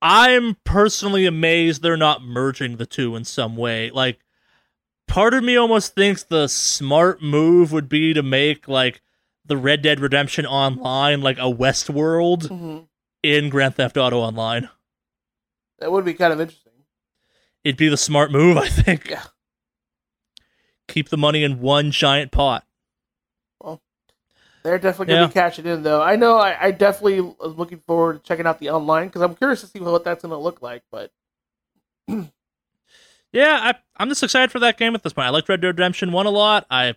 I'm personally amazed they're not merging the two in some way. Like, part of me almost thinks the smart move would be to make, like, the Red Dead Redemption Online, like, a Westworld hmm in Grand Theft Auto Online. That would be kind of interesting. It'd be the smart move, I think. Yeah. Keep the money in one giant pot. They're definitely gonna Yeah. be cashing in, though. I know. I, I definitely was looking forward to checking out the online because I'm curious to see what that's gonna look like. But *clears throat* Yeah, I, I'm just excited for that game at this point. I liked Red Dead Redemption 1 a lot. I uh,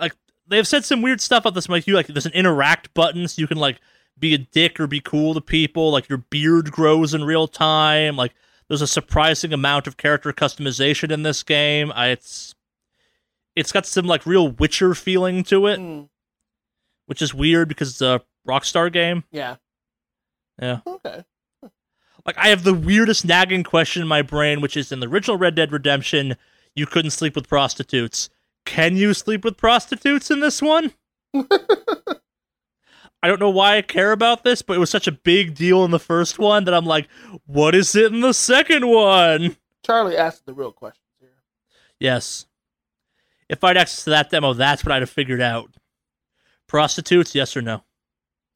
like they've said some weird stuff about this. Like you like there's an interact button so you can like be a dick or be cool to people. Like your beard grows in real time. Like there's a surprising amount of character customization in this game. I, it's it's got some like real Witcher feeling to it, mm, which is weird because it's a Rockstar game. yeah, Yeah. okay. Like I have the weirdest nagging question in my brain, which is in the original Red Dead Redemption, you couldn't sleep with prostitutes. Can you sleep with prostitutes in this one? *laughs* I don't know why I care about this, but it was such a big deal in the first one that I'm like, what is it in the second one? Charlie asked the real questions here. Yes. If I'd access to that demo, that's what I'd have figured out. Prostitutes, yes or no?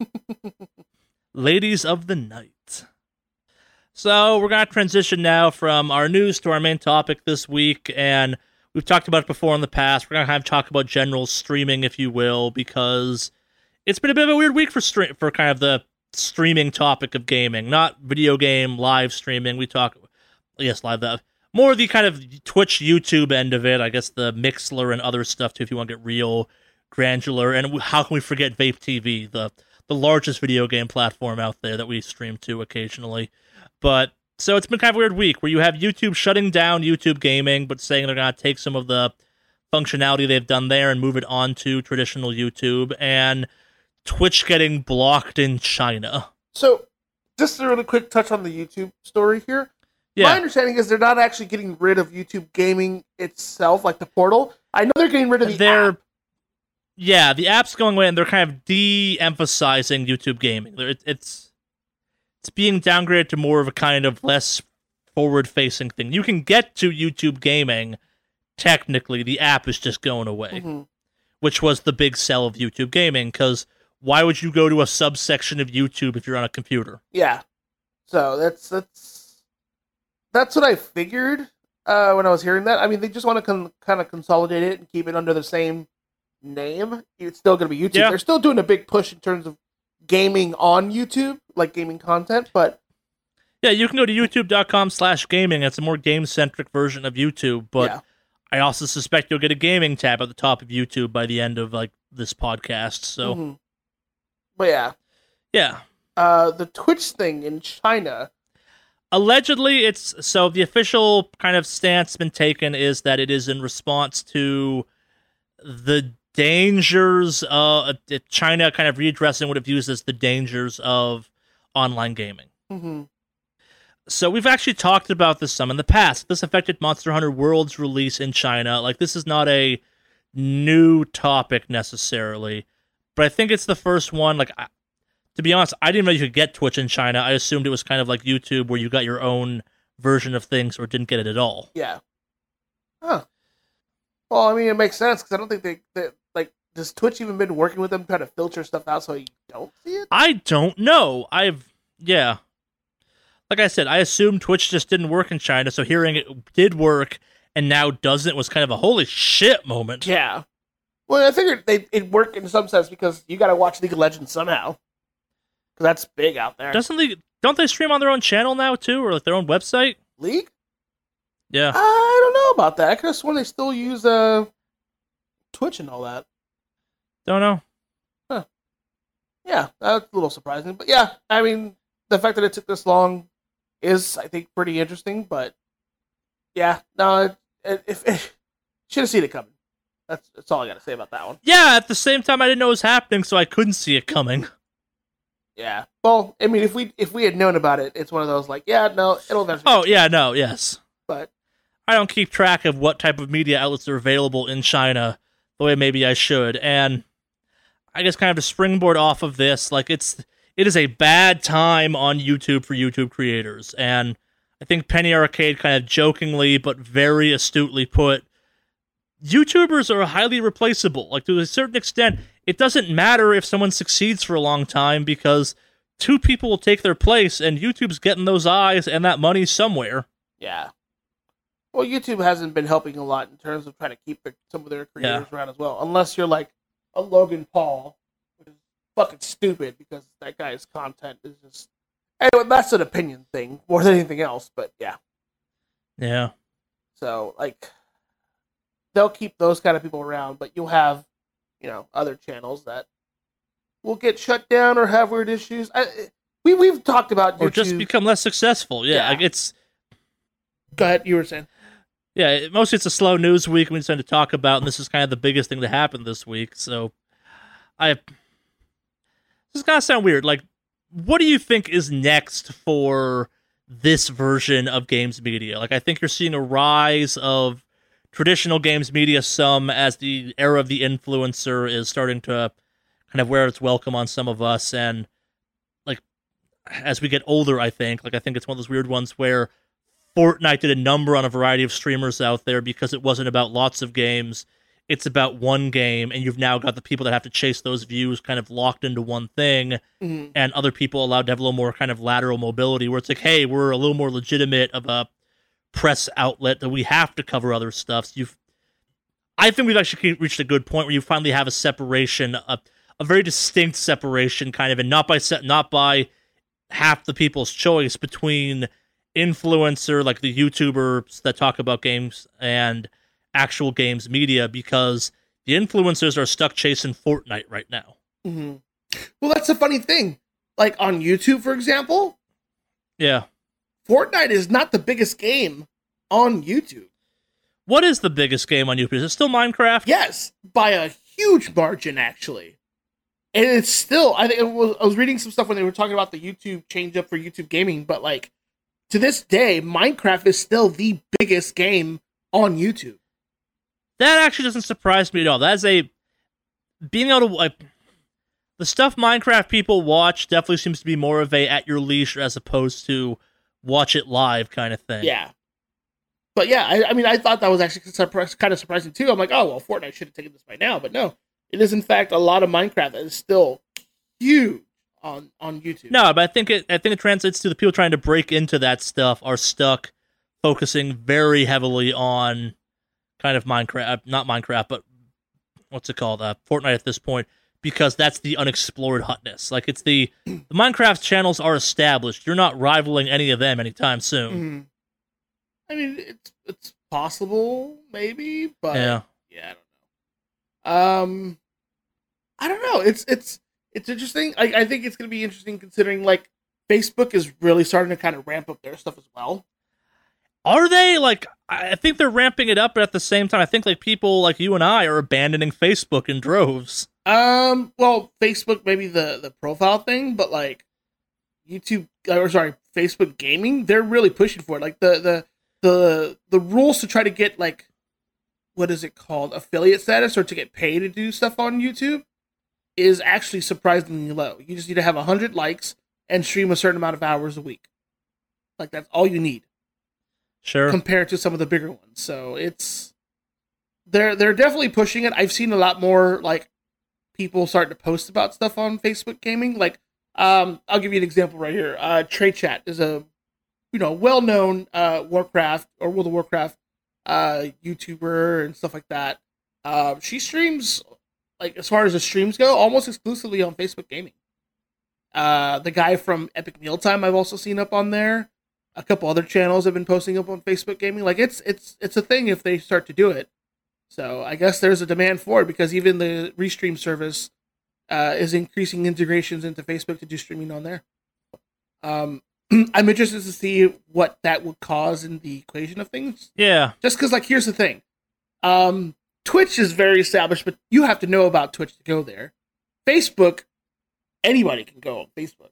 *laughs* Ladies of the night. So we're gonna transition now from our news to our main topic this week, and we've talked about it before in the past. We're gonna have talk about general streaming, if you will, because it's been a bit of a weird week for stream for kind of the streaming topic of gaming, not video game live streaming. We talk, yes, live that more the kind of Twitch, YouTube end of it. I guess the Mixer and other stuff too, if you want to get real granular. And how can we forget Vape TV, the the largest video game platform out there that we stream to occasionally. But so it's been kind of a weird week where you have YouTube shutting down YouTube gaming, but saying they're gonna take some of the functionality they've done there and move it onto traditional YouTube, and Twitch getting blocked in China. So, just a really quick touch on the YouTube story here. Yeah. My understanding is they're not actually getting rid of YouTube gaming itself, like the portal. I know they're getting rid of the they're app. Yeah the app's going away, and they're kind of de-emphasizing YouTube gaming. It, it's it's being downgraded to more of a kind of less forward-facing thing. You can get to YouTube gaming. Technically, the app is just going away. Mhm. which was the big sell of YouTube gaming. Because why would you go to a subsection of YouTube if you're on a computer? Yeah. So that's that's that's what I figured uh, when I was hearing that. I mean, they just want to con- kind of consolidate it and keep it under the same name. It's still going to be YouTube. Yeah. They're still doing a big push in terms of gaming on YouTube, like gaming content. But Yeah, you can go to youtube.com slash gaming. It's a more game centric version of YouTube, but yeah, I also suspect you'll get a gaming tab at the top of YouTube by the end of like this podcast. So Mhm. but yeah, yeah. uh, the Twitch thing in China. Allegedly it's so the official kind of stance been taken is that it is in response to the dangers uh China kind of readdressing what it views as the dangers of online gaming. hmm So we've actually talked about this some in the past. This affected Monster Hunter World's release in China. Like this is not a new topic necessarily, but I think it's the first one. Like, I, to be honest, I didn't know you could get Twitch in China. I assumed it was kind of like YouTube, where you got your own version of things, or didn't get it at all. Yeah. Huh. Well, I mean, it makes sense because I don't think they, they like. Does Twitch even been working with them trying to filter stuff out so you don't see it? I don't know. I've yeah. Like I said, I assume Twitch just didn't work in China, so hearing it did work and now doesn't was kind of a holy shit moment. Yeah. Well, I figured they it worked in some sense because you got to watch League of Legends somehow, because that's big out there. Doesn't they? Don't they stream on their own channel now too, or like their own website? League? Yeah. I don't know about that. I could have sworn they still use uh Twitch and all that. Don't know. Yeah, that's a little surprising, but yeah, I mean, the fact that it took this long is, I think, pretty interesting. But yeah, no, if *laughs* it, should have seen it coming. That's that's all I got to say about that one. Yeah. At the same time, I didn't know it was happening, so I couldn't see it coming. *laughs* Yeah. Well, I mean, if we if we had known about it, it's one of those like, yeah, no, it'll eventually. Oh yeah, no, yes. But I don't keep track of what type of media outlets are available in China the way maybe I should. And I guess kind of to springboard off of this, like it's it is a bad time on YouTube for YouTube creators. And I think Penny Arcade kind of jokingly but very astutely put YouTubers are highly replaceable. Like to a certain extent, it doesn't matter if someone succeeds for a long time because two people will take their place and YouTube's getting those eyes and that money somewhere. yeah. Well, YouTube hasn't been helping a lot in terms of trying to keep their, some of their creators around as well, unless you're like a Logan Paul, which is fucking stupid because that guy's content is just. Anyway, that's an opinion thing more than anything else. But yeah, Yeah. so like they'll keep those kind of people around, but you'll have you know other channels that will get shut down or have weird issues. I, we we've talked about Or YouTube. just become less successful. Yeah, Yeah. like it's Go ahead, you were saying. Yeah, mostly it's a slow news week we tend to talk about, and this is kind of the biggest thing that happened this week. So, I this is gonna sound weird. Like, what do you think is next for this version of games media? Like, I think you're seeing a rise of traditional games media some as the era of the influencer is starting to kind of wear its welcome on some of us, and like as we get older, I think like I think it's one of those weird ones where Fortnite did a number on a variety of streamers out there because it wasn't about lots of games. It's about one game, and you've now got the people that have to chase those views kind of locked into one thing, Mhm. and other people allowed to have a little more kind of lateral mobility where it's like, hey, we're a little more legitimate of a press outlet that we have to cover other stuff. So you've, I think we've actually reached a good point where you finally have a separation, a, a very distinct separation, kind of, and not by set, not by half the people's choice between influencer like the YouTubers that talk about games and actual games media because the influencers are stuck chasing Fortnite right now. hmm Well, that's the funny thing. Like on YouTube, for example, Yeah. Fortnite is not the biggest game on YouTube. What is the biggest game on YouTube? Is it still Minecraft? Yes, by a huge margin, actually. And it's still, I think was, I was reading some stuff when they were talking about the YouTube change up for YouTube gaming, but like to this day, Minecraft is still the biggest game on YouTube. That actually doesn't surprise me at all. That's a being able to like the stuff Minecraft people watch definitely seems to be more of a at your leisure as opposed to watch it live kind of thing. Yeah. But yeah, I, I mean, I thought that was actually kind of surprising too. I'm like, oh, well, Fortnite should have taken this by now. But no, it is in fact a lot of Minecraft that is still huge on, on YouTube. No, but I think it I think it translates to the people trying to break into that stuff are stuck focusing very heavily on kind of Minecraft, not Minecraft, but what's it called? Uh, Fortnite at this point because that's the unexplored hotness. Like it's the the Minecraft channels are established. You're not rivaling any of them anytime soon. Mhm. I mean, it's it's possible, maybe, but Yeah. yeah, I don't know. Um, I don't know. It's it's it's interesting. I, I think it's going to be interesting considering like Facebook is really starting to kind of ramp up their stuff as well. Are they like? I think they're ramping it up, but at the same time, I think like people like you and I are abandoning Facebook in droves. Um, well, Facebook maybe the the profile thing, but like YouTube or sorry, Facebook gaming, they're really pushing for it. Like the the the the rules to try to get like what is it called affiliate status or to get paid to do stuff on YouTube is actually surprisingly low. You just need to have 100 likes and stream a certain amount of hours a week. Like that's all you need. Sure. Compared to some of the bigger ones. So it's they're they're definitely pushing it. I've seen a lot more like people starting to post about stuff on Facebook gaming. Like um I'll give you an example right here. Uh Trade Chat is a you know, well-known uh Warcraft or World of Warcraft uh YouTuber and stuff like that. Uh, she streams like as far as the streams go, almost exclusively on Facebook Gaming. Uh, the guy from Epic Meal Time I've also seen up on there. A couple other channels have been posting up on Facebook Gaming. Like it's it's it's a thing if they start to do it. So I guess there's a demand for it because even the Restream service uh, is increasing integrations into Facebook to do streaming on there. Um, *clears throat* I'm interested to see what that would cause in the equation of things. Yeah. Just because, like, here's the thing. Um, Twitch is very established, but you have to know about Twitch to go there. Facebook, anybody can go on Facebook.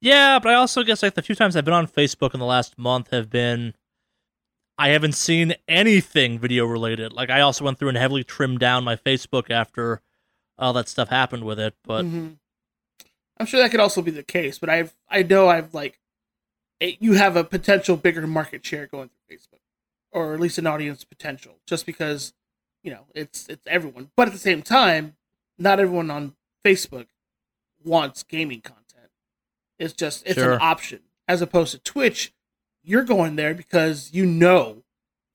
Yeah, but I also guess like the few times I've been on Facebook in the last month have been I haven't seen anything video related. Like I also went through and heavily trimmed down my Facebook after all that stuff happened with it, but mm-hmm. I'm sure that could also be the case, but I've I know I've like it, you have a potential bigger market share going through Facebook, or at least an audience potential, just because you know it's it's everyone. But at the same time, not everyone on Facebook wants gaming content. It's just it's Sure. an option as opposed to Twitch. You're going there because you know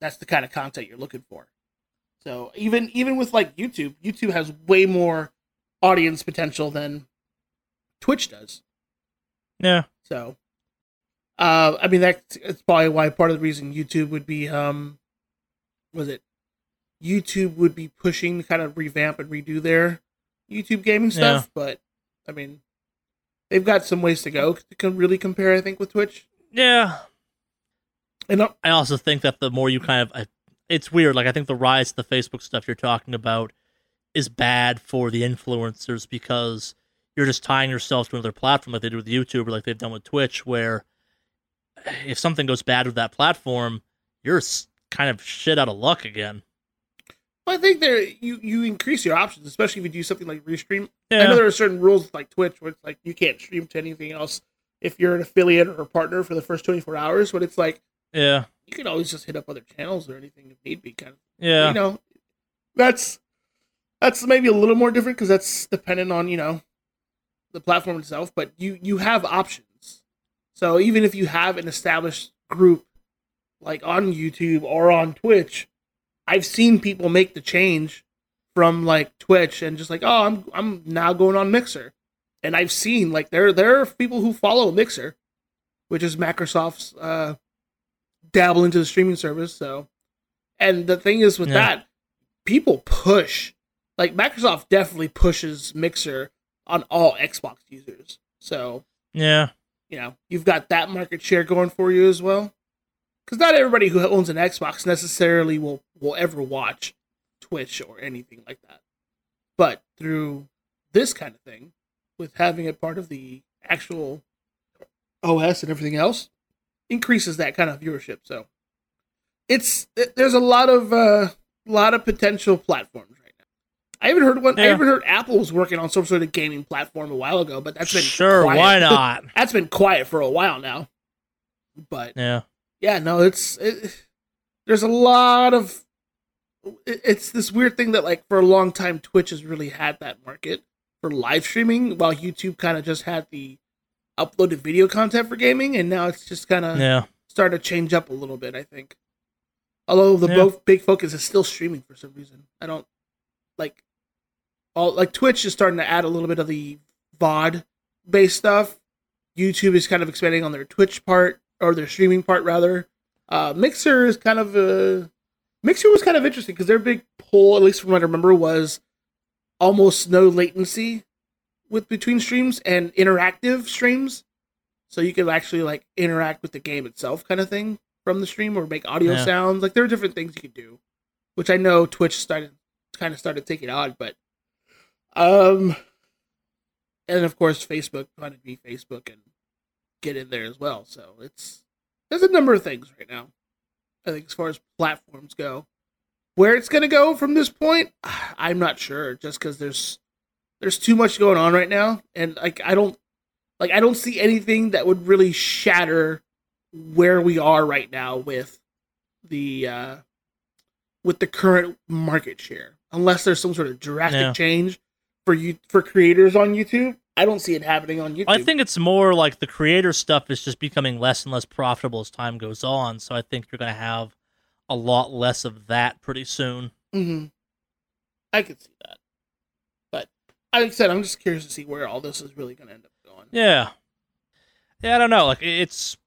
that's the kind of content you're looking for. So even even with like YouTube, YouTube has way more audience potential than Twitch does. yeah. So, uh, I mean that's it's probably why part of the reason YouTube would be um, was it YouTube would be pushing to kind of revamp and redo their YouTube gaming stuff, but I mean they've got some ways to go to com- really compare. I think with Twitch, Yeah. and uh, I also think that the more you kind of, it's weird. Like I think the rise of the Facebook stuff you're talking about is bad for the influencers because you're just tying yourself to another platform like they do with YouTube or like they've done with Twitch, where if something goes bad with that platform, you're kind of shit out of luck again. I think there you you increase your options, especially if you do something like restream. I know there are certain rules like Twitch where it's like you can't stream to anything else if you're an affiliate or a partner for the first 24 hours, but it's like yeah, you can always just hit up other channels or anything if need be. Kind of, yeah, you know, that's that's maybe a little more different because that's dependent on you know the platform itself. But you you have options. So even if you have an established group like on YouTube or on Twitch, I've seen people make the change from like Twitch and just like, oh, I'm I'm now going on Mixer, and I've seen like there there are people who follow Mixer, which is Microsoft's uh, dabble into the streaming service. So, and the thing is with Yeah. that, people push like Microsoft definitely pushes Mixer on all Xbox users. So yeah, you know you've got that market share going for you as well because not everybody who owns an xbox necessarily will will ever watch twitch or anything like that but through this kind of thing with having it part of the actual os and everything else increases that kind of viewership so it's it- there's a lot of uh lot of potential platforms right now i even heard one i Yeah. even heard apple was working on some sort of gaming platform a while ago but that's been sure, quiet. why *laughs* not? that's been quiet for a while now. But Yeah, yeah, no, it's it, there's a lot of it, it's this weird thing that like for a long time Twitch has really had that market for live streaming, while YouTube kind of just had the uploaded video content for gaming, and now it's just kind of yeah, starting to change up a little bit. I think, although the Yeah. both big focus is still streaming for some reason. I don't like all like Twitch is starting to add a little bit of the VOD based stuff. YouTube is kind of expanding on their Twitch part or their streaming part rather. Uh, Mixer is kind of uh, Mixer was kind of interesting because their big pull, at least from what I remember, was almost no latency with between streams and interactive streams. So you could actually like interact with the game itself, kind of thing, from the stream, or make audio Yeah. sounds. Like there are different things you could do, which I know Twitch started kind of started taking on, but um, and of course Facebook trying to be Facebook and get in there as well. So it's there's a number of things right now. I think as far as platforms go, where it's gonna go from this point, *sighs* I'm not sure. Just because there's there's too much going on right now, and like I don't like I don't see anything that would really shatter where we are right now with the uh with the current market share, unless there's some sort of drastic Yeah. change for you for creators on YouTube. I don't see it happening on YouTube. I think it's more like the creator stuff is just becoming less and less profitable as time goes on. So I think you're going to have a lot less of that pretty soon. hmm I could see that, but like I said, I'm just curious to see where all this is really going to end up going. Yeah. Yeah, I don't know. Like it's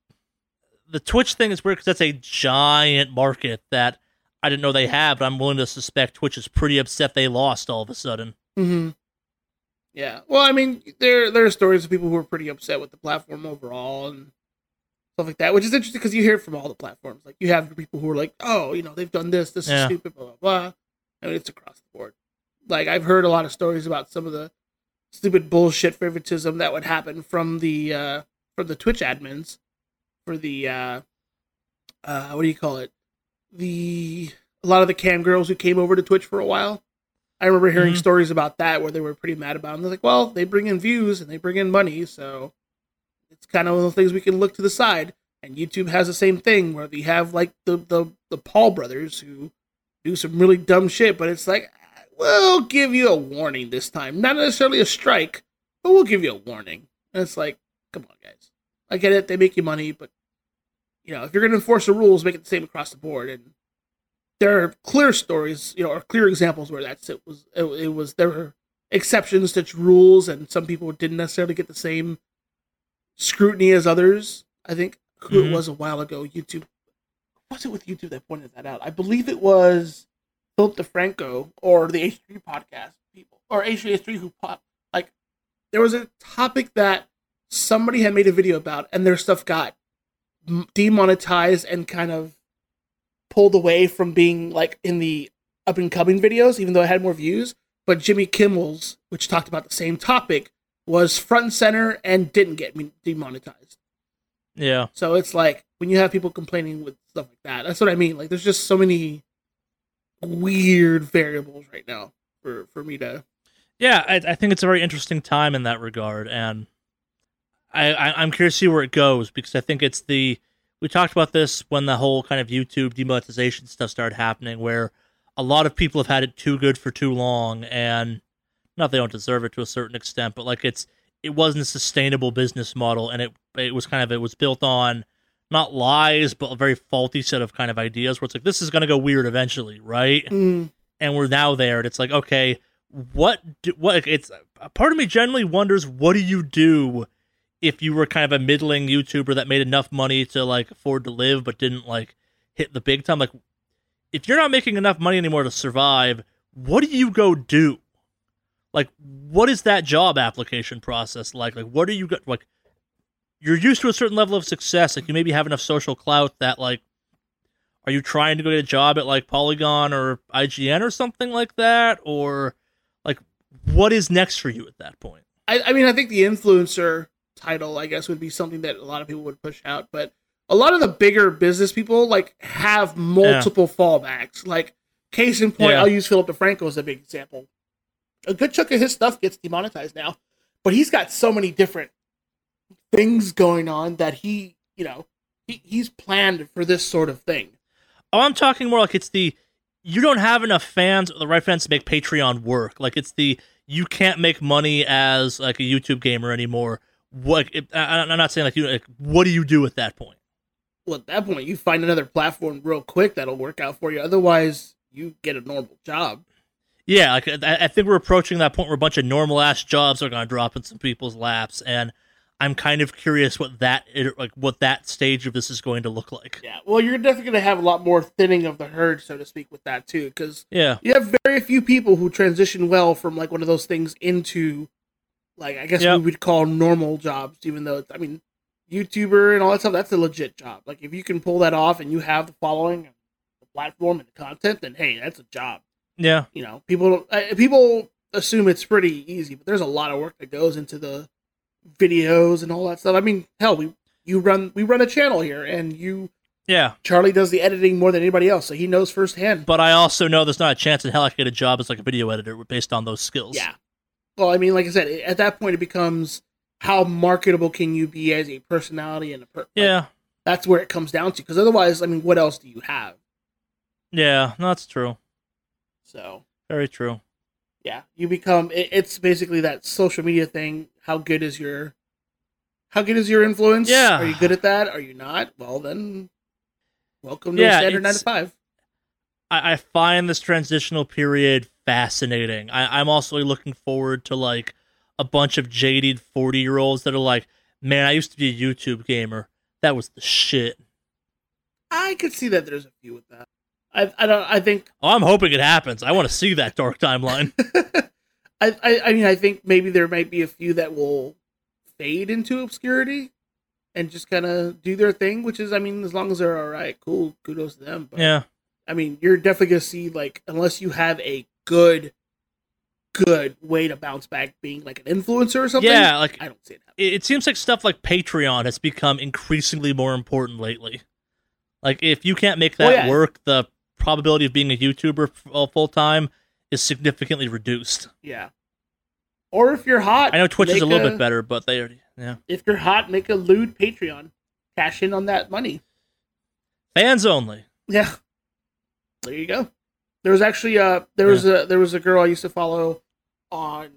the Twitch thing is weird because that's a giant market that I didn't know they have, but I'm willing to suspect Twitch is pretty upset they lost all of a sudden. hmm Yeah. Well, I mean, there there are stories of people who are pretty upset with the platform overall and stuff like that, which is interesting because you hear it from all the platforms. Like you have people who are like, "Oh, you know, they've done this. This Yeah. is stupid." Blah blah blah. I mean, it's across the board. Like I've heard a lot of stories about some of the stupid bullshit favoritism that would happen from the uh from the Twitch admins for the uh uh what do you call it? The a lot of the cam girls who came over to Twitch for a while. I remember hearing Mhm. stories about that where they were pretty mad about them. They're like, well, they bring in views and they bring in money, so it's kind of one of the things we can look to the side. And YouTube has the same thing where they have like the the, the Paul brothers who do some really dumb shit, but it's like we'll give you a warning this time. Not necessarily a strike, but we'll give you a warning. And it's like, come on, guys. I get it, they make you money, but you know, if you're gonna enforce the rules, make it the same across the board. And there are clear stories, you know, or clear examples where that's it was it, it was there were exceptions to rules, and some people didn't necessarily get the same scrutiny as others. I think who Mhm. it was a while ago. YouTube was it with YouTube that pointed that out? I believe it was Philip DeFranco or the H3 podcast people or H3 who pop like there was a topic that somebody had made a video about and their stuff got demonetized and kind of pulled away from being like in the up and coming videos even though it had more views but Jimmy Kimmel's which talked about the same topic was front and center and didn't get demonetized Yeah. so it's like when you have people complaining with stuff like that, that's what I mean. Like there's just so many weird variables right now for for me to Yeah, I, I think it's a very interesting time in that regard, and I, I I'm curious to see where it goes because I think it's the we talked about this when the whole kind of YouTube demonetization stuff started happening, where a lot of people have had it too good for too long, and not they don't deserve it to a certain extent, but like it's it wasn't a sustainable business model, and it it was kind of it was built on not lies, but a very faulty set of kind of ideas where it's like this is going to go weird eventually, right? mm, and we're now there and it's like okay what do, what it's a part of me generally wonders what do you do if you were kind of a middling youtuber that made enough money to like afford to live but didn't like hit the big time like if you're not making enough money anymore to survive what do you go do like what is that job application process like like what are you go- like you're used to a certain level of success like you maybe have enough social clout that like are you trying to go get a job at like Polygon or IGN or something like that? Or like what is next for you at that point? I, I mean I think the influencer title I guess would be something that a lot of people would push out, but a lot of the bigger business people like have multiple fallbacks. Like case in point, Yeah. I'll use Philip DeFranco as a big example. A good chunk of his stuff gets demonetized now, but he's got so many different things going on that he, you know, he, he's planned for this sort of thing. Oh, I'm talking more like it's the you don't have enough fans or the right fans to make Patreon work. Like it's the you can't make money as like a YouTube gamer anymore. What it, I, I'm not saying like you like what do you do at that point? Well, at that point, you find another platform real quick that'll work out for you. Otherwise, you get a normal job. Yeah, like I, I think we're approaching that point where a bunch of normal ass jobs are going to drop in some people's laps, and I'm kind of curious what that like what that stage of this is going to look like. Yeah, well, you're definitely going to have a lot more thinning of the herd, so to speak, with that too, because Yeah, you have very few people who transition well from like one of those things into, like, I guess Yep. we would call normal jobs. Even though, it's, I mean, YouTuber and all that stuff, that's a legit job. Like, if you can pull that off and you have the following, and the platform, and the content, then hey, that's a job. yeah, You know, people people assume it's pretty easy, but there's a lot of work that goes into the videos and all that stuff. I mean, hell, we you run we run a channel here, and you Yeah, Charlie does the editing more than anybody else, so he knows firsthand. but I also know there's not a chance in hell I could get a job as like a video editor based on those skills. Yeah. Well, I mean, like I said, at that point, it becomes how marketable can you be as a personality and a per- like, Yeah. that's where it comes down to. Because otherwise, I mean, what else do you have? Yeah. That's true. So Very true. yeah, you become. It, it's basically that social media thing. How good is your how good is your influence? Yeah. Are you good at that? Are you not? Well, then, welcome to Yeah, standard nine to five. I, I find this transitional period fascinating. I, I'm also looking forward to like a bunch of jaded 40 year olds that are like, man, I used to be a YouTube gamer. That was the shit. I could see that there's a few with that. I I don't. I think Oh, I'm hoping it happens. I want to see that dark timeline. *laughs* I, I I mean I think maybe there might be a few that will fade into obscurity and just kind of do their thing, which is I mean as long as they're all right, cool, kudos to them. But yeah. I mean you're definitely gonna see like unless you have a good good way to bounce back being like an influencer or something. Yeah, like I don't see it happening. it, it seems like stuff like Patreon has become increasingly more important lately. Like if you can't make that Oh, yeah. work, the probability of being a YouTuber uh, full time is significantly reduced. Yeah. Or if you're hot, I know Twitch is a little bit better, but they already yeah. If you're hot, make a lewd Patreon, cash in on that money. Fans only. Yeah. There you go. There was actually uh there was a there was a girl I used to follow on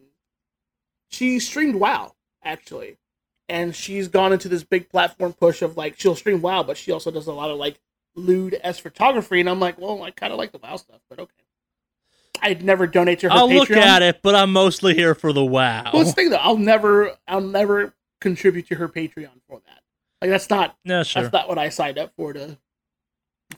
she streamed WoW, actually. And she's gone into this big platform push of like she'll stream WoW, but she also does a lot of like lewd s photography, and I'm like, well, I kinda like the WoW stuff, but okay. I'd never donate to her I'll Patreon. look at it, but I'm mostly here for the wow. Well, thing though, I'll never I'll never contribute to her Patreon for that. Like that's not yeah, sure. that's not what I signed up for to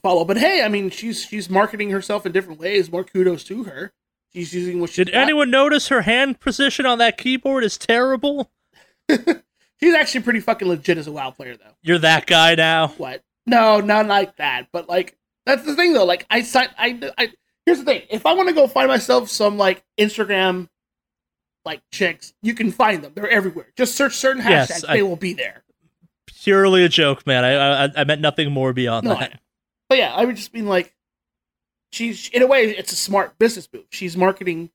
follow. But hey, I mean, she's she's marketing herself in different ways. More kudos to her. She's using what she Did anyone notice her hand position on that keyboard is terrible? *laughs* She's actually pretty fucking legit as a WoW player, though. You're that guy now. What? No, not like that. But like, that's the thing, though. Like, I. I, I here's the thing. If I want to go find myself some like Instagram, like chicks, you can find them. They're everywhere. Just search certain hashtags. Yes, I- they will be there. Purely a joke, man. I I, I meant nothing more beyond No, that. But yeah, I would just mean like, she's in a way, it's a smart business move. She's marketing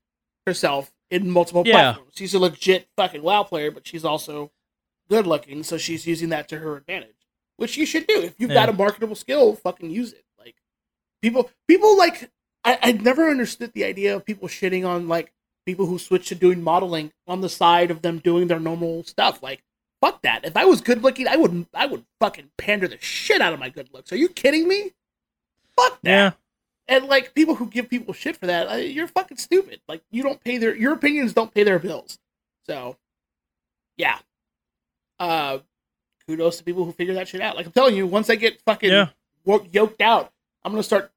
herself in multiple Yeah. platforms. She's a legit fucking WoW player, but she's also good looking, so she's using that to her advantage, which you should do. If you've got a marketable skill, fucking use it. Like people, people like I, I never understood the idea of people shitting on like people who switch to doing modeling on the side of them doing their normal stuff. Like fuck that. If I was good looking, I would I would fucking pander the shit out of my good looks. Are you kidding me? Fuck that. Yeah. And like people who give people shit for that, uh, you're fucking stupid. Like you don't pay their your opinions don't pay their bills. So, yeah. Uh, kudos to people who figure that shit out. Like I'm telling you, once I get fucking Yeah. yoked out, I'm gonna start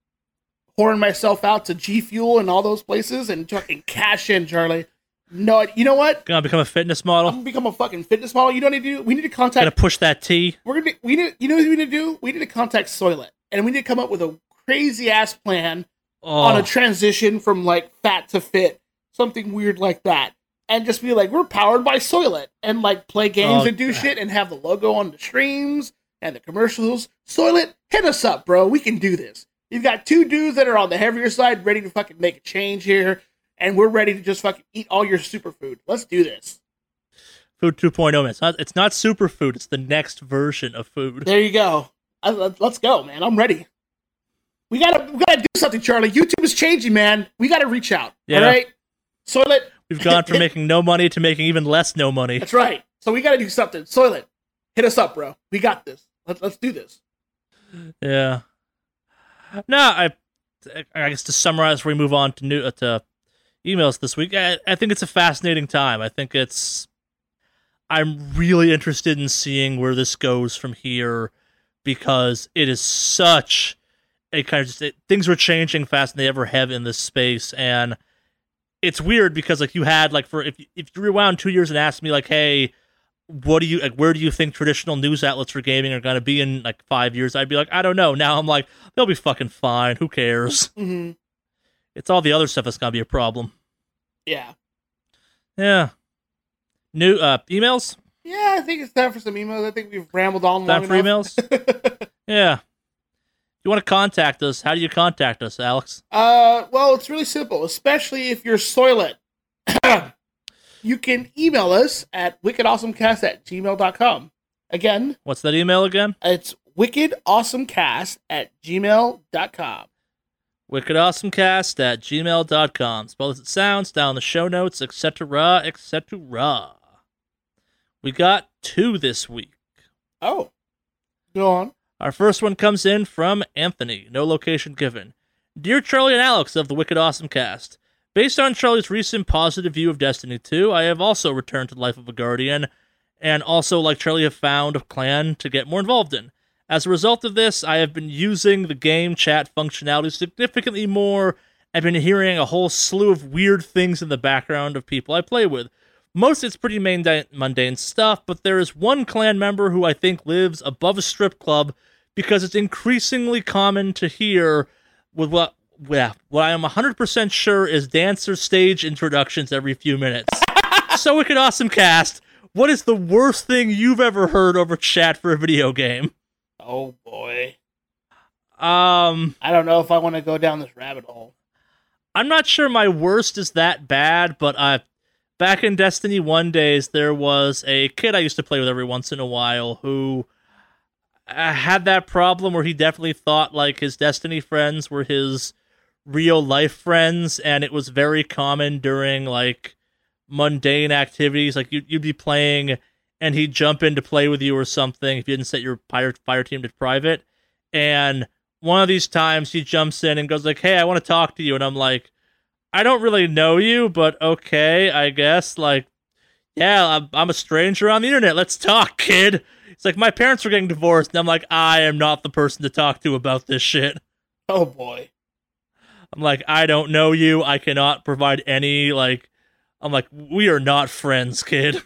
pouring myself out to G Fuel and all those places and fucking cash in, Charlie. No, you know what? Gonna become a fitness I'm model. gonna become a fucking fitness model. You don't need to do. We need to contact Gonna push that T. we're gonna we need you know what we need to do? We need to contact Soylent and we need to come up with a crazy ass plan Oh, on a transition from like fat to fit, something weird like that. And just be like, we're powered by Soylent and like play games Oh, and do shit and have the logo on the streams and the commercials. Soylent, hit us up, bro. We can do this. You've got two dudes that are on the heavier side ready to fucking make a change here, and we're ready to just fucking eat all your superfood. Let's do this. food 2.0. Man. It's not. It's not superfood. It's the next version of food. There you go. Uh, let- Let's go, man. I'm ready. We gotta, we gotta do something, Charlie. YouTube is changing, man. We gotta reach out. Yeah. All right. Soylent, We've gone from *laughs* making no money to making even less no money. that's right. So we gotta do something. Soylent, hit us up, bro. We got this. Let's let's do this. Yeah. No, I. I guess to summarize, we move on to new uh, to emails this week. I, I think it's a fascinating time. I think it's. I'm really interested in seeing where this goes from here, because it is such a kind of just it, things were changing faster than they ever have in this space, and it's weird because like you had like for if if you rewound two years and asked me like, hey, what do you like where do you think traditional news outlets for gaming are going to be in like five years i'd be like i don't know now i'm like they'll be fucking fine who cares hmm it's all the other stuff that's going to be a problem Yeah. yeah new uh emails Yeah, I think it's time for some emails. I think we've rambled on Time long for enough. emails? *laughs* Yeah. You want to contact us, how do you contact us, Alex? Uh, well, it's really simple, especially if you're Soylent. *coughs* you can email us at wickedawesomecast at gmail.com. Again, What's that email again? it's wickedawesomecast at gmail.com. wickedawesomecast at gmail.com. Spell as it sounds, down in the show notes, etc., etc. We got two this week. Oh, go on. Our first one comes in from Anthony, no location given. Dear Charlie and Alex of the Wicked Awesome Cast, based on Charlie's recent positive view of Destiny 2, I have also returned to the life of a Guardian, and also, like Charlie, have found a clan to get more involved in. As a result of this, I have been using the game chat functionality significantly more. I've been hearing a whole slew of weird things in the background of people I play with. Most it's pretty mundane, mundane stuff, but there is one clan member who I think lives above a strip club because it's increasingly common to hear with what yeah, what I am 100% sure is dancer stage introductions every few minutes. *laughs* so wicked awesome cast. What is the worst thing you've ever heard over chat for a video game? Oh, boy. Um, I don't know if I want to go down this rabbit hole. I'm not sure my worst is that bad, but uh, back in Destiny 1 days, there was a kid I used to play with every once in a while who uh, had that problem where he definitely thought like his Destiny friends were his real life friends, and it was very common during like mundane activities. Like you'd, you'd be playing and he'd jump in to play with you or something if you didn't set your fire, fire team to private. And one of these times he jumps in and goes like, "Hey, I want to talk to you," and I'm like, "I don't really know you, but okay, I guess." Like, yeah, I'm, I'm a stranger on the internet. Let's talk, kid. It's like my parents are getting divorced, and I'm like, I am not the person to talk to about this shit. Oh, boy. I'm like, I don't know you. I cannot provide any like. I'm like, we are not friends, kid.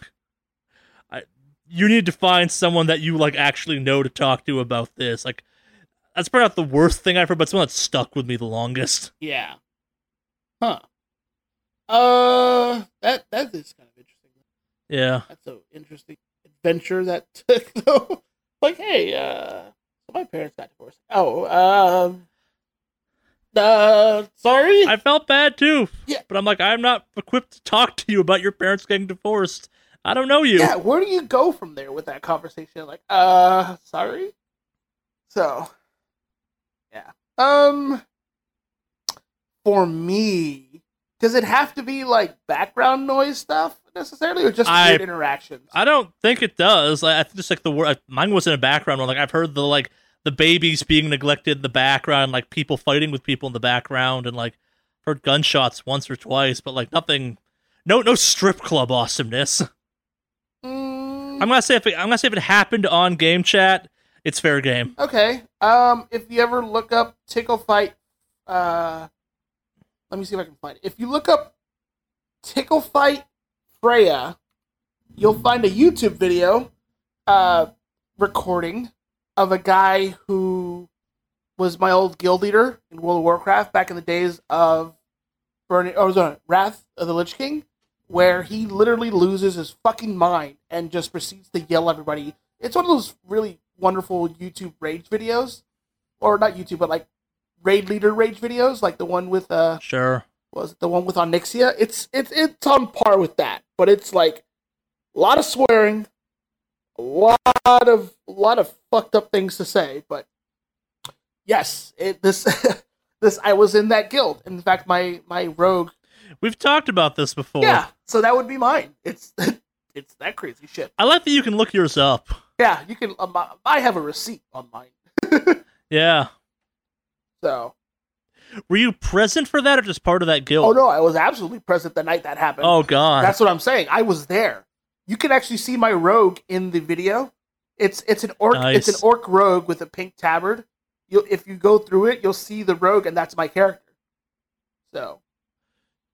*laughs* I, you need to find someone that you like actually know to talk to about this. Like, that's probably not the worst thing I've heard, but someone that stuck with me the longest. Yeah. Huh. Uh, that that is kind of interesting. Yeah. That's so interesting adventure that *laughs* took though. Like, hey, uh, so my parents got divorced. Oh, um, uh, sorry. I felt bad too. Yeah. But I'm like, I'm not equipped to talk to you about your parents getting divorced. I don't know you. yeah, where do you go from there with that conversation? Like, uh, sorry. So, yeah. Um, for me, does it have to be like background noise stuff necessarily, or just I- weird interactions? I don't think it does. Like, I think just like the word, mine was in a background one. Like I've heard the like the babies being neglected in the background, like people fighting with people in the background, and like heard gunshots once or twice, but like nothing, no no strip club awesomeness. Mm, I'm gonna say if it, I'm gonna say if it happened on game chat, it's fair game. Okay. Um, if you ever look up Tickle Fight, uh, let me see if I can find it. If you look up Tickle Fight Freya, you'll find a YouTube video, uh, recording of a guy who was my old guild leader in World of Warcraft back in the days of Burning, or sorry, Wrath of the Lich King, where he literally loses his fucking mind and just proceeds to yell at everybody. It's one of those really wonderful YouTube rage videos, or not YouTube, but like raid leader rage videos, like the one with uh, Sure. Was it the one with Onyxia? It's it's it's on par with that, but it's like a lot of swearing, a lot of a lot of fucked up things to say. But yes, it this *laughs* this I was in that guild. In fact, my my rogue. We've talked about this before. Yeah, so that would be mine. It's *laughs* it's that crazy shit. I like that you can look yours up. Yeah, you can. Um, I have a receipt on mine. *laughs* Yeah. So, Were you present for that or just part of that guild? oh no, I was absolutely present the night that happened. Oh god. That's what I'm saying. I was there. You can actually see my rogue in the video. It's it's an orc. It's an orc rogue with a pink tabard. You if you go through it, you'll see the rogue, and that's my character. So,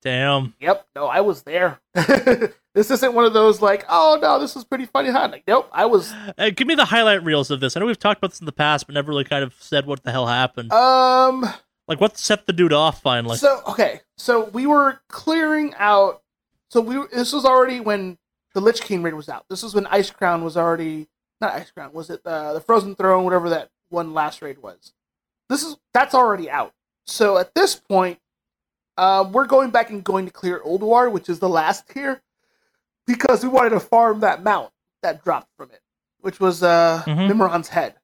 Damn. yep. No, I was there. *laughs* this isn't one of those like, oh no, this was pretty funny, huh? Like, nope, I was. Uh, give me the highlight reels of this. I know we've talked about this in the past, but never really kind of said what the hell happened. Um. Like, what set the dude off finally? So okay, so we were clearing out. So we this was already when the Lich King raid was out. This was when Icecrown was already not Icecrown. Was it uh, the Frozen Throne? Whatever that one last raid was. This is that's already out. So at this point, uh, we're going back and going to clear Ulduar, which is the last tier, because we wanted to farm that mount that dropped from it, which was uh, Mhm. Mimiron's head.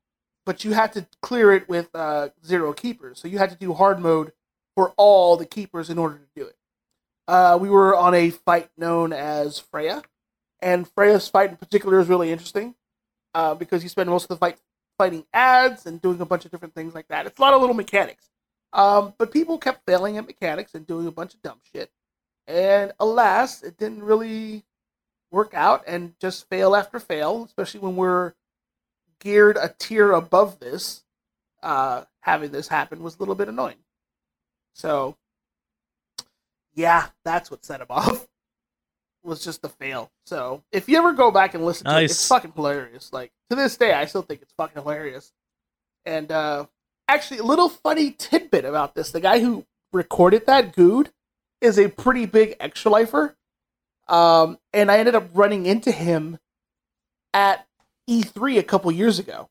But you had to clear it with uh, zero keepers, so you had to do hard mode for all the keepers in order to do it. Uh, we were on a fight known as Freya, and Freya's fight in particular is really interesting uh, because you spend most of the fight fighting ads and doing a bunch of different things like that. It's a lot of little mechanics. Um, but people kept failing at mechanics and doing a bunch of dumb shit. And alas, it didn't really work out and just fail after fail, especially when we're geared a tier above this. Uh, having this happen was a little bit annoying. So, yeah, that's what set him *laughs* off. Was just the fail. So, if you ever go back and listen to it, it's fucking hilarious. Like to this day, I still think it's fucking hilarious. And uh, actually, a little funny tidbit about this: the guy who recorded that Good is a pretty big extra lifer. Um, and I ended up running into him at E3 a couple years ago.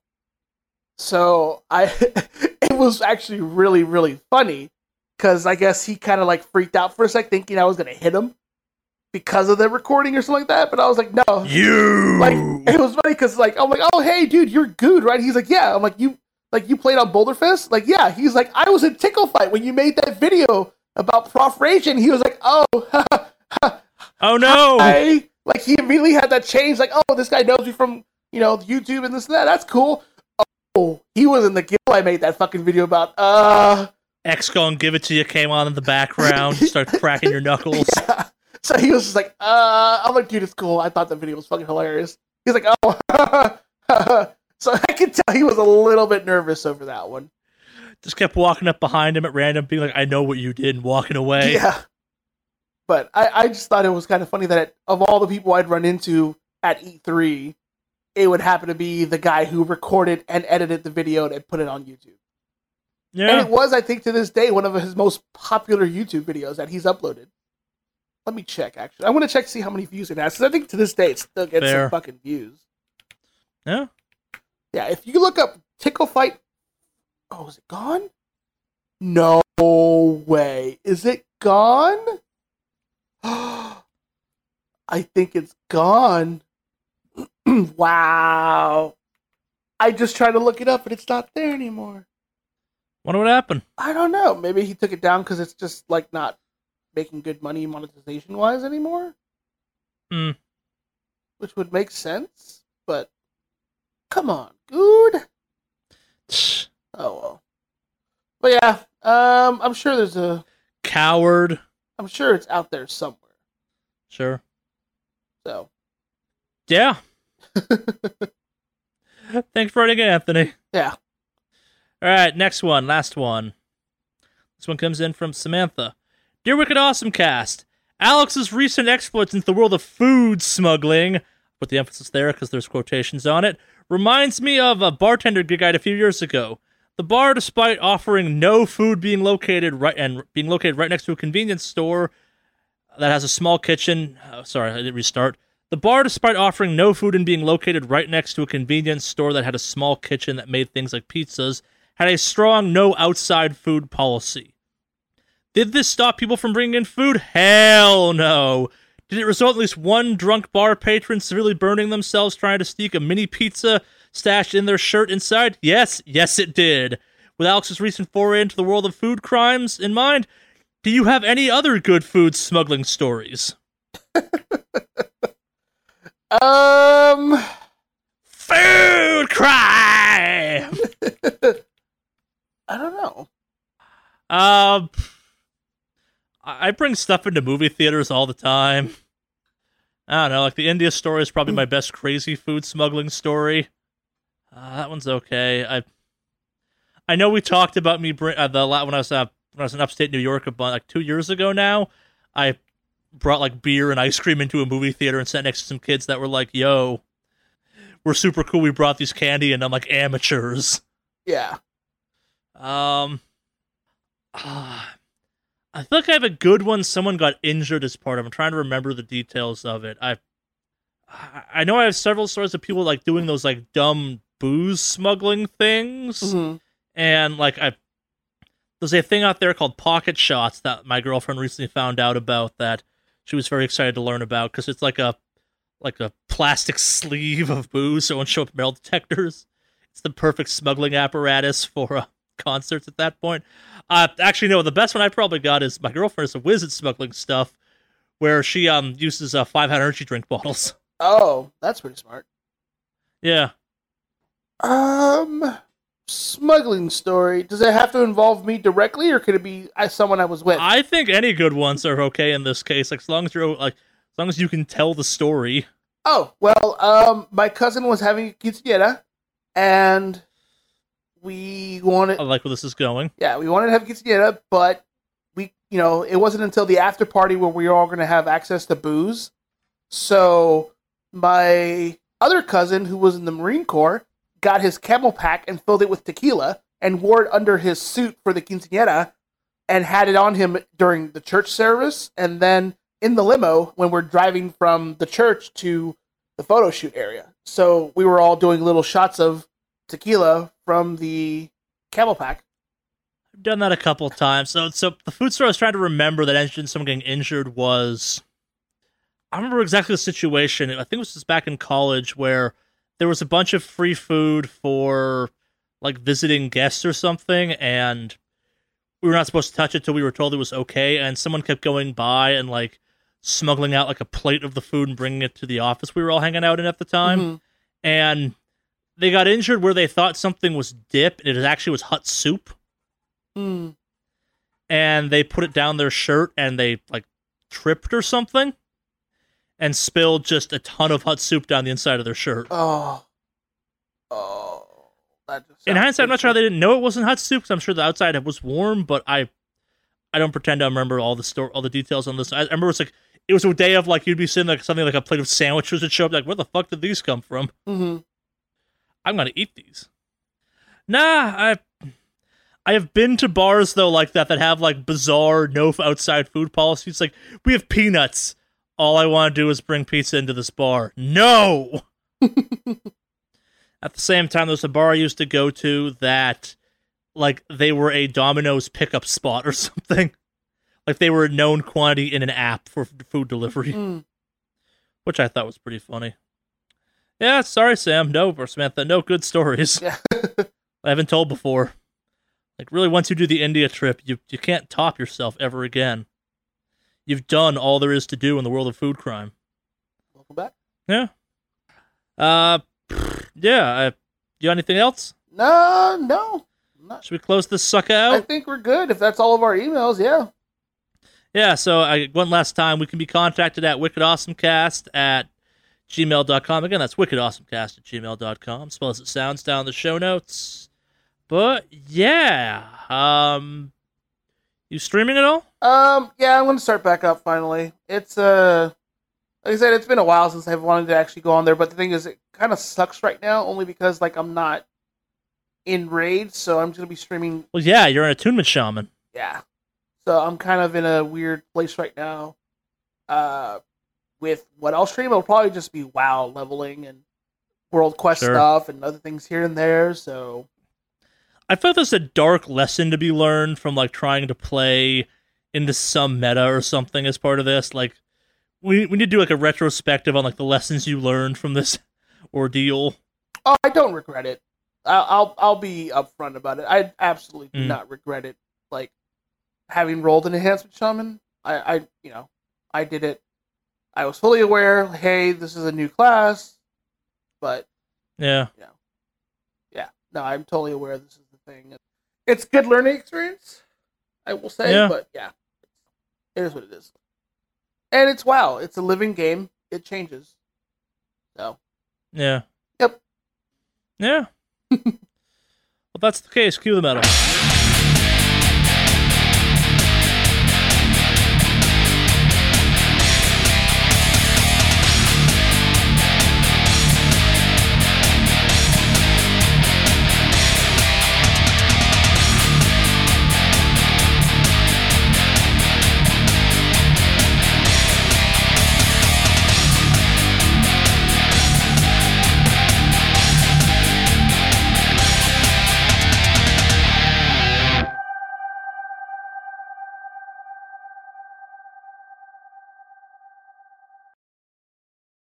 So I, *laughs* it was actually really, really funny because I guess he kind of like freaked out for a sec, thinking I was gonna hit him because of the recording or something like that. But I was like, no, You. like it was funny because like I'm like, oh hey dude, you're good, right? He's like, yeah. I'm like, you like you played on Boulder Fest? Like, yeah. He's like, I was in Tickle Fight when you made that video about Prof he was like, oh, *laughs* oh no. hi. Like he immediately had that change, like, oh, this guy knows me from you know YouTube and this and that. That's cool. Oh, he was in the guild I made that fucking video about. Uh, X gonna give it to you came on in the background. *laughs* Start cracking your knuckles. *laughs* yeah. So he was just like, uh, I'm like, dude, it's cool. I thought the video was fucking hilarious. He's like, oh. *laughs* so I could tell he was a little bit nervous over that one. Just kept walking up behind him at random, being like, "I know what you did," and walking away. Yeah. But I, I just thought it was kind of funny that of all the people I'd run into at E3, it would happen to be the guy who recorded and edited the video and put it on YouTube. Yeah. And it was, I think, to this day, one of his most popular YouTube videos that he's uploaded. Let me check, actually. I want to check to see how many views it has, because I think to this day it still gets Fair. some fucking views. Yeah. Yeah, if you look up Tickle Fight. Oh, is it gone? No way. Is it gone? *gasps* I think it's gone. *clears throat* wow. I just tried to look it up and it's not there anymore. Wonder what happened. I don't know. Maybe he took it down because it's just like not making good money monetization wise anymore. Hmm. Which would make sense, but come on, good. *sighs* Oh well. But yeah, um, I'm sure there's a. Coward. I'm sure it's out there somewhere. Sure. So Yeah. *laughs* Thanks for writing, in, Anthony. yeah, All right, next one, last one. This one comes in from Samantha. Dear Wicked Awesome Cast, Alex's recent exploits into the world of food smuggling, put the emphasis there because there's quotations on it, reminds me of a bartender gig I had a few years ago. The bar, despite offering no food being located right and being located right next to a convenience store that has a small kitchen, uh, sorry, I didn't restart. The bar, despite offering no food and being located right next to a convenience store that had a small kitchen that made things like pizzas, had a strong no outside food policy. Did this stop people from bringing in food? Hell no. Did it result in at least one drunk bar patron severely burning themselves trying to sneak a mini pizza stashed in their shirt inside? Yes, yes, it did. With Alex's recent foray into the world of food crimes in mind, do you have any other good food smuggling stories? *laughs* um, Food crime! *laughs* I don't know. Um, I bring stuff into movie theaters all the time. I don't know, like the India story is probably my best crazy food smuggling story. Uh, that one's okay. I I know we talked about me bring uh, the when I was uh, when I was in upstate New York about like two years ago now. I brought like beer and ice cream into a movie theater and sat next to some kids that were like, "Yo, we're super cool. We brought these candy," and I'm like, "Amateurs." Yeah. Um, ah, I feel like I have a good one. Someone got injured as part of. I'm trying to remember the details of it. I, I- know I have several stories of people like doing those like dumb booze smuggling things, Mhm. and like I there's a thing out there called pocket shots that my girlfriend recently found out about that she was very excited to learn about because it's like a like a plastic *laughs* sleeve of booze so it won't show up metal detectors. It's the perfect smuggling apparatus for uh, concerts at that point. Uh, actually, no, the best one I probably got is my girlfriend is a whiz at smuggling stuff, where she um uses uh, five energy drink bottles. Oh, that's pretty smart. Yeah, Um, smuggling story. Does it have to involve me directly, or could it be uh, someone I was with? I think any good ones are okay in this case, like as long as you're like as long as you can tell the story. Oh well, um, my cousin was having a quinceañera, and we wanted, I like where this is going. yeah, we wanted to have a quinceañera, but we, you know, it wasn't until the after party where we were all going to have access to booze. So my other cousin, who was in the Marine Corps, got his CamelBak and filled it with tequila and wore it under his suit for the quinceañera, and had it on him during the church service, and then in the limo when we're driving from the church to the photo shoot area. So we were all doing little shots of tequila from the CamelBak. I've done that a couple times. So, so the food store I was trying to remember that in someone getting injured was. I remember exactly the situation. I think it was just back in college where there was a bunch of free food for like visiting guests or something, and we were not supposed to touch it till we were told it was okay. And someone kept going by and like smuggling out like a plate of the food and bringing it to the office we were all hanging out in at the time. Mhm. And they got injured where they thought something was dip, and it actually was hot soup Mm. and they put it down their shirt and they like tripped or something and spilled just a ton of hot soup down the inside of their shirt. Oh. Oh. That just In hindsight, I'm not sure how they didn't know it wasn't hot soup because I'm sure the outside was warm, but I I don't pretend to remember all the store all the details on this. I, I remember it's like it was a day of like you'd be sitting like something like a plate of sandwiches would show up like where the fuck did these come from? Mhm. I'm gonna eat these. Nah, I I have been to bars though like that that have like bizarre no outside food policies. Like we have peanuts. All I want to do is bring pizza into this bar. No. *laughs* At the same time, there's a bar I used to go to that, like, they were a Domino's pickup spot or *laughs* something. Like they were a known quantity in an app for food delivery, Mm. which I thought was pretty funny. Yeah, sorry, Sam. No, or Samantha. No good stories. Yeah. *laughs* I haven't told before. Like, really, once you do the India trip, you you can't top yourself ever again. You've done all there is to do in the world of food crime. Welcome back. Yeah. Uh, yeah. Uh, you got anything else? No, no. Not- Should we close this sucker out? I think we're good. If that's all of our emails, yeah. Yeah, so I, one last time, we can be contacted at wickedawesomecast at gmail.com. Again, that's wickedawesomecast at gmail.com. Spell as it sounds down in the show notes. But yeah, um, you streaming at all? Um, yeah, I'm gonna start back up finally. It's uh, like I said, it's been a while since I've wanted to actually go on there. But the thing is, it kind of sucks right now, only because like I'm not in raid, so I'm just gonna be streaming. Well, yeah, you're an attunement shaman. Yeah, so I'm kind of in a weird place right now. Uh, with what I'll stream, it'll probably just be WoW leveling and World Quest Sure. stuff and other things here and there. So I felt there's a dark lesson to be learned from like trying to play into some meta or something as part of this. Like, we we need to do like a retrospective on like the lessons you learned from this *laughs* ordeal. Oh, I don't regret it. I'll I'll, I'll be upfront about it. I absolutely do Mm. not regret it. Like having rolled an enhancement shaman, I, I you know I did it. I was fully aware. Hey, this is a new class, but Yeah. yeah, no, I'm totally aware this is thing. It's good learning experience, I will say. Yeah. But yeah, it is what it is. And it's wow, it's a living game. It changes. So Yeah. Yep. Yeah. *laughs* well, that's the case. Cue the metal.